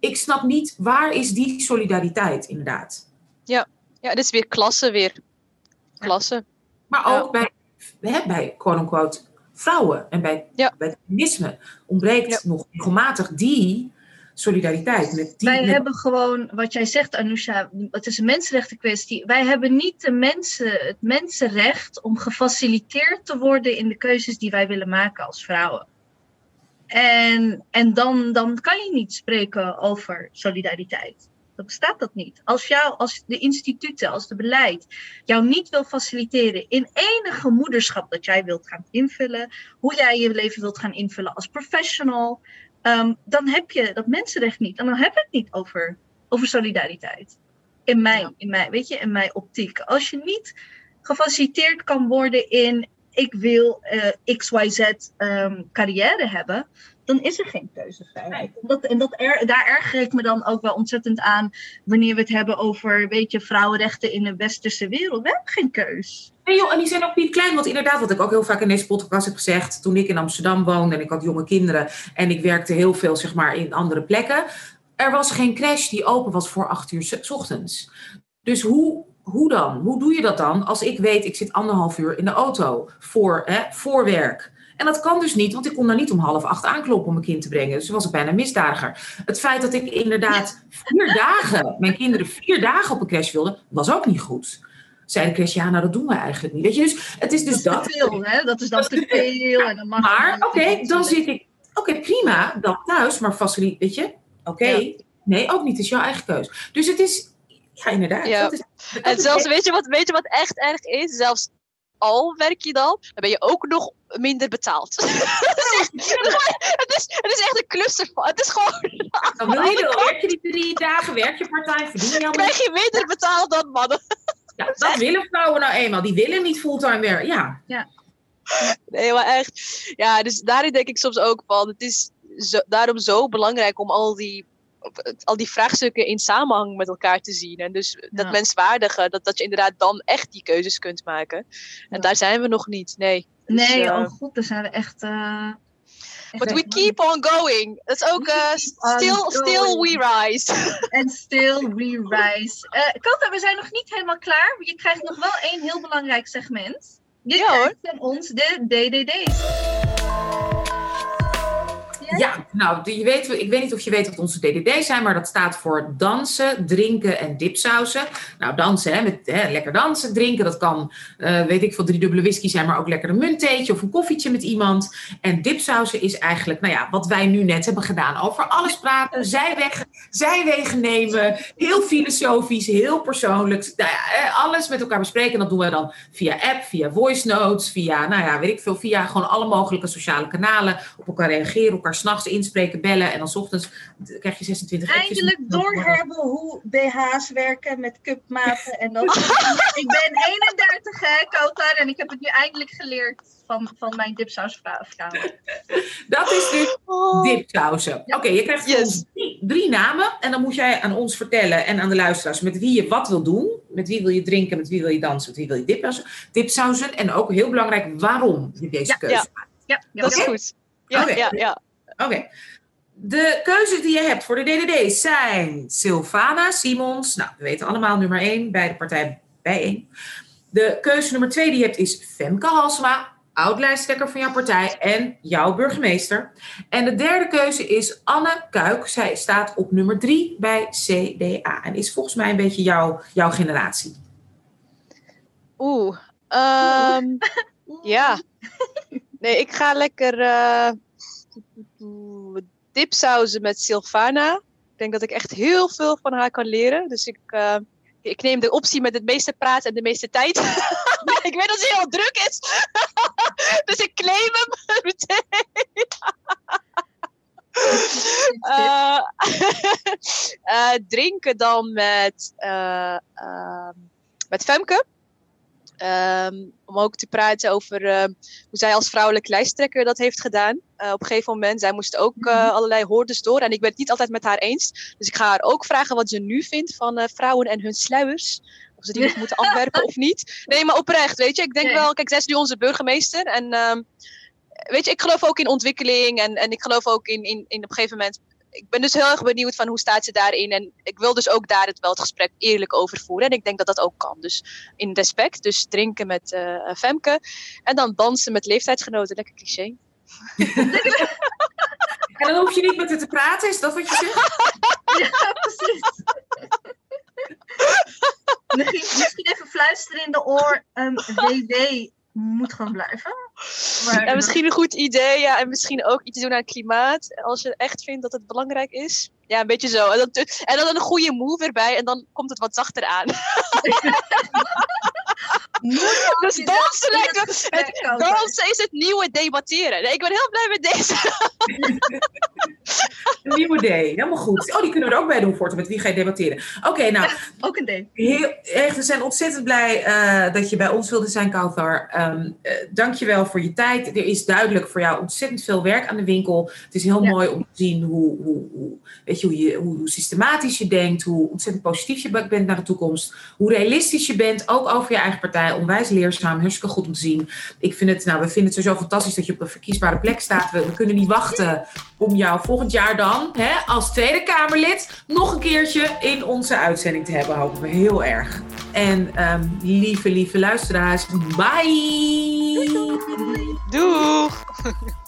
ik snap niet, waar is die solidariteit inderdaad? Ja, ja het is weer klasse weer. Klasse. Maar ook bij, hè, bij quote-unquote vrouwen en bij, bij feminisme ontbreekt nog regelmatig die solidariteit. Met die, wij hebben gewoon, wat jij zegt, Anousha, het is een mensenrechten kwestie. Wij hebben niet de mensen, het mensenrecht om gefaciliteerd te worden in de keuzes die wij willen maken als vrouwen. En, en dan, dan kan je niet spreken over solidariteit. Dan bestaat dat niet. Als, jou, als de instituten, als de beleid jou niet wil faciliteren in enige moederschap dat jij wilt gaan invullen, hoe jij je leven wilt gaan invullen als professional, um, dan heb je dat mensenrecht niet. En dan heb ik het niet over, over solidariteit. In mijn, in mijn, weet je, in mijn optiek. Als je niet gefaciliteerd kan worden in ik wil uh, XYZ um, ehm, carrière hebben, dan is er geen keuzevrijheid. En, dat, en dat daar erger ik me dan ook wel ontzettend aan wanneer we het hebben over, weet je, vrouwenrechten in de westerse wereld. We hebben geen keus. En die zijn ook niet klein. Want inderdaad, wat ik ook heel vaak in deze podcast heb gezegd, toen ik in Amsterdam woonde en ik had jonge kinderen en ik werkte heel veel, zeg maar, in andere plekken. Er was geen crash die open was voor acht uur s ochtends. Dus hoe, hoe dan? Hoe doe je dat dan als ik weet, ik zit anderhalf uur in de auto voor, hè, voor werk? En dat kan dus niet, want ik kon daar niet om half acht aankloppen om mijn kind te brengen. Dus was ik bijna misdadiger. Het feit dat ik inderdaad vier dagen, mijn kinderen vier dagen op een crash wilde, was ook niet goed. Zei de ja, nou dat doen we eigenlijk niet. Weet je, dus het is dus dat. Te veel, hè? Dat is dan te veel. En dan mag maar oké, dan zit ik. Oké, prima, dan thuis, maar faciliteer, weet je? Oké, nee, ook niet. Het is jouw eigen keus. Dus het is, ja, inderdaad. Ja. Dat is, dat En is zelfs, weet je, wat, weet je wat echt erg is? Zelfs al werk je dan, dan ben je ook nog minder betaald. het, is echt, het, is, het is echt een cluster van. Het is gewoon, dan wil je wel. Werk je die drie dagen, werk je part-time, verdien je krijg je minder betaald dan mannen. Ja, dat willen vrouwen nou eenmaal. Die willen niet fulltime werken. Ja, Nee, maar echt. Ja, dus daarin denk ik soms ook van, het is zo, daarom zo belangrijk om al die, al die vraagstukken in samenhang met elkaar te zien. En dus dat Ja. menswaardige, dat, dat je inderdaad dan echt die keuzes kunt maken. En Ja. daar zijn we nog niet, nee. Dus, Nee, eh, oh god, daar zijn we echt... echt But we keep on going. Dat is ook eh, still, still we rise. And still we rise. Kata, we zijn nog niet helemaal klaar. Je krijgt nog wel één heel belangrijk segment. Je Ja, krijgt van ons de DDD's. Ja nou, je weet, ik weet niet of je weet wat onze DDD zijn, maar dat staat voor dansen, drinken en dipsausen. Nou, dansen, hè, met, hè, lekker dansen, drinken, dat kan, eh, weet ik veel, drie dubbele whisky zijn, maar ook lekker een munttheetje of een koffietje met iemand. En dipsausen is eigenlijk, nou ja, wat wij nu net hebben gedaan. Over alles praten, zijwegen, zijwegen nemen, heel filosofisch, heel persoonlijk. Nou ja, eh, alles met elkaar bespreken. En dat doen we dan via app, via voice notes, via, nou ja, weet ik veel, via gewoon alle mogelijke sociale kanalen. Op elkaar reageren, elkaar s'nachts inspreken, bellen. En dan 's ochtends krijg je 26 appjes. Eindelijk doorhebben hoe BH's werken met cupmaten en dat. ik ben 31 hè, Kotar, en ik heb het nu eindelijk geleerd van, van mijn dipsausvrouw. Dat is dus dipsausen. Ja. Oké, je krijgt Yes. ons drie, drie namen. En dan moet jij aan ons vertellen en aan de luisteraars met wie je wat wil doen. Met wie wil je drinken, met wie wil je dansen, met wie wil je dipsausen. dipsausen. En ook heel belangrijk waarom je deze Ja, keuze ja. maakt. Ja, ja, Dat is goed. Ja, Oké. ja, ja. Oké. De keuzes die je hebt voor de DDD's zijn Sylvana Simons. Nou, we weten allemaal nummer 1 bij de partij bijeen. De keuze nummer 2 die je hebt is Femke Halsema. Oud-lijsttrekker van jouw partij en jouw burgemeester. En de derde keuze is Anne Kuik. Zij staat op nummer 3 bij CDA. En is volgens mij een beetje jouw, jouw generatie. Oeh. ehm, ja. Nee, ik ga lekker eh dipsausen met Sylvana. Ik denk dat ik echt heel veel van haar kan leren. Dus ik, eh, ik neem de optie met het meeste praten en de meeste tijd. ik weet dat ze heel druk is. dus ik claim hem meteen. Eh, eh, drinken dan met, met Femke. Ehm, om ook te praten over ehm, hoe zij als vrouwelijk lijsttrekker dat heeft gedaan. Eh, op een gegeven moment, zij moest ook eh, Mhm. allerlei hoorders door. En ik ben het niet altijd met haar eens. Dus ik ga haar ook vragen wat ze nu vindt van eh, vrouwen en hun sluiers. Of ze die nog moeten afwerpen of niet. Nee, maar oprecht, weet je. Ik denk Nee. wel, kijk, zij is nu onze burgemeester. En ehm, weet je, ik geloof ook in ontwikkeling. En, en ik geloof ook in, in, in op een gegeven moment ik ben dus heel erg benieuwd van hoe staat ze daarin. En ik wil dus ook daar het wel het gesprek eerlijk over voeren. En ik denk dat dat ook kan. Dus in respect. Dus drinken met eh, Femke. En dan dansen met leeftijdsgenoten. Lekker cliché. En dan hoef je niet met haar te praten, is dat wat je zegt? Ja, precies. Misschien, misschien even fluisteren in de oor. Ehm WW moet gewoon blijven. Maar, Ja, misschien een goed idee. Ja, en misschien ook iets doen aan het klimaat. Als je echt vindt dat het belangrijk is. Ja, een beetje zo. En dan, en dan een goede move erbij. En dan komt het wat zachter aan. Dus dansen lijkt het me- gesprek het- komen. Dansen is het nieuwe debatteren. Nee, ik ben heel blij met deze. Een nieuw idee, helemaal goed. Oh, die kunnen we er ook bij doen, Forte, met wie ga je debatteren. Oké, nou, Ook een ding. Heel, echt, we zijn ontzettend blij eh, dat je bij ons wilde zijn, Kauthar. Ehm eh, Dank je wel voor je tijd. Er is duidelijk voor jou ontzettend veel werk aan de winkel. Het is heel Ja. mooi om te zien hoe, hoe, hoe, weet je, hoe, je, hoe, hoe systematisch je denkt, hoe ontzettend positief je be- bent naar de toekomst, hoe realistisch je bent, ook over je eigen partij. Onwijs leerzaam, hartstikke goed om te zien. Ik vind het, nou, we vinden het sowieso fantastisch dat je op een verkiesbare plek staat. We, we kunnen niet wachten om jou volgend jaar dan, hè, als Tweede Kamerlid, nog een keertje in onze uitzending te hebben. Hopen we heel erg. En ehm, lieve, lieve luisteraars, bye! Doeg!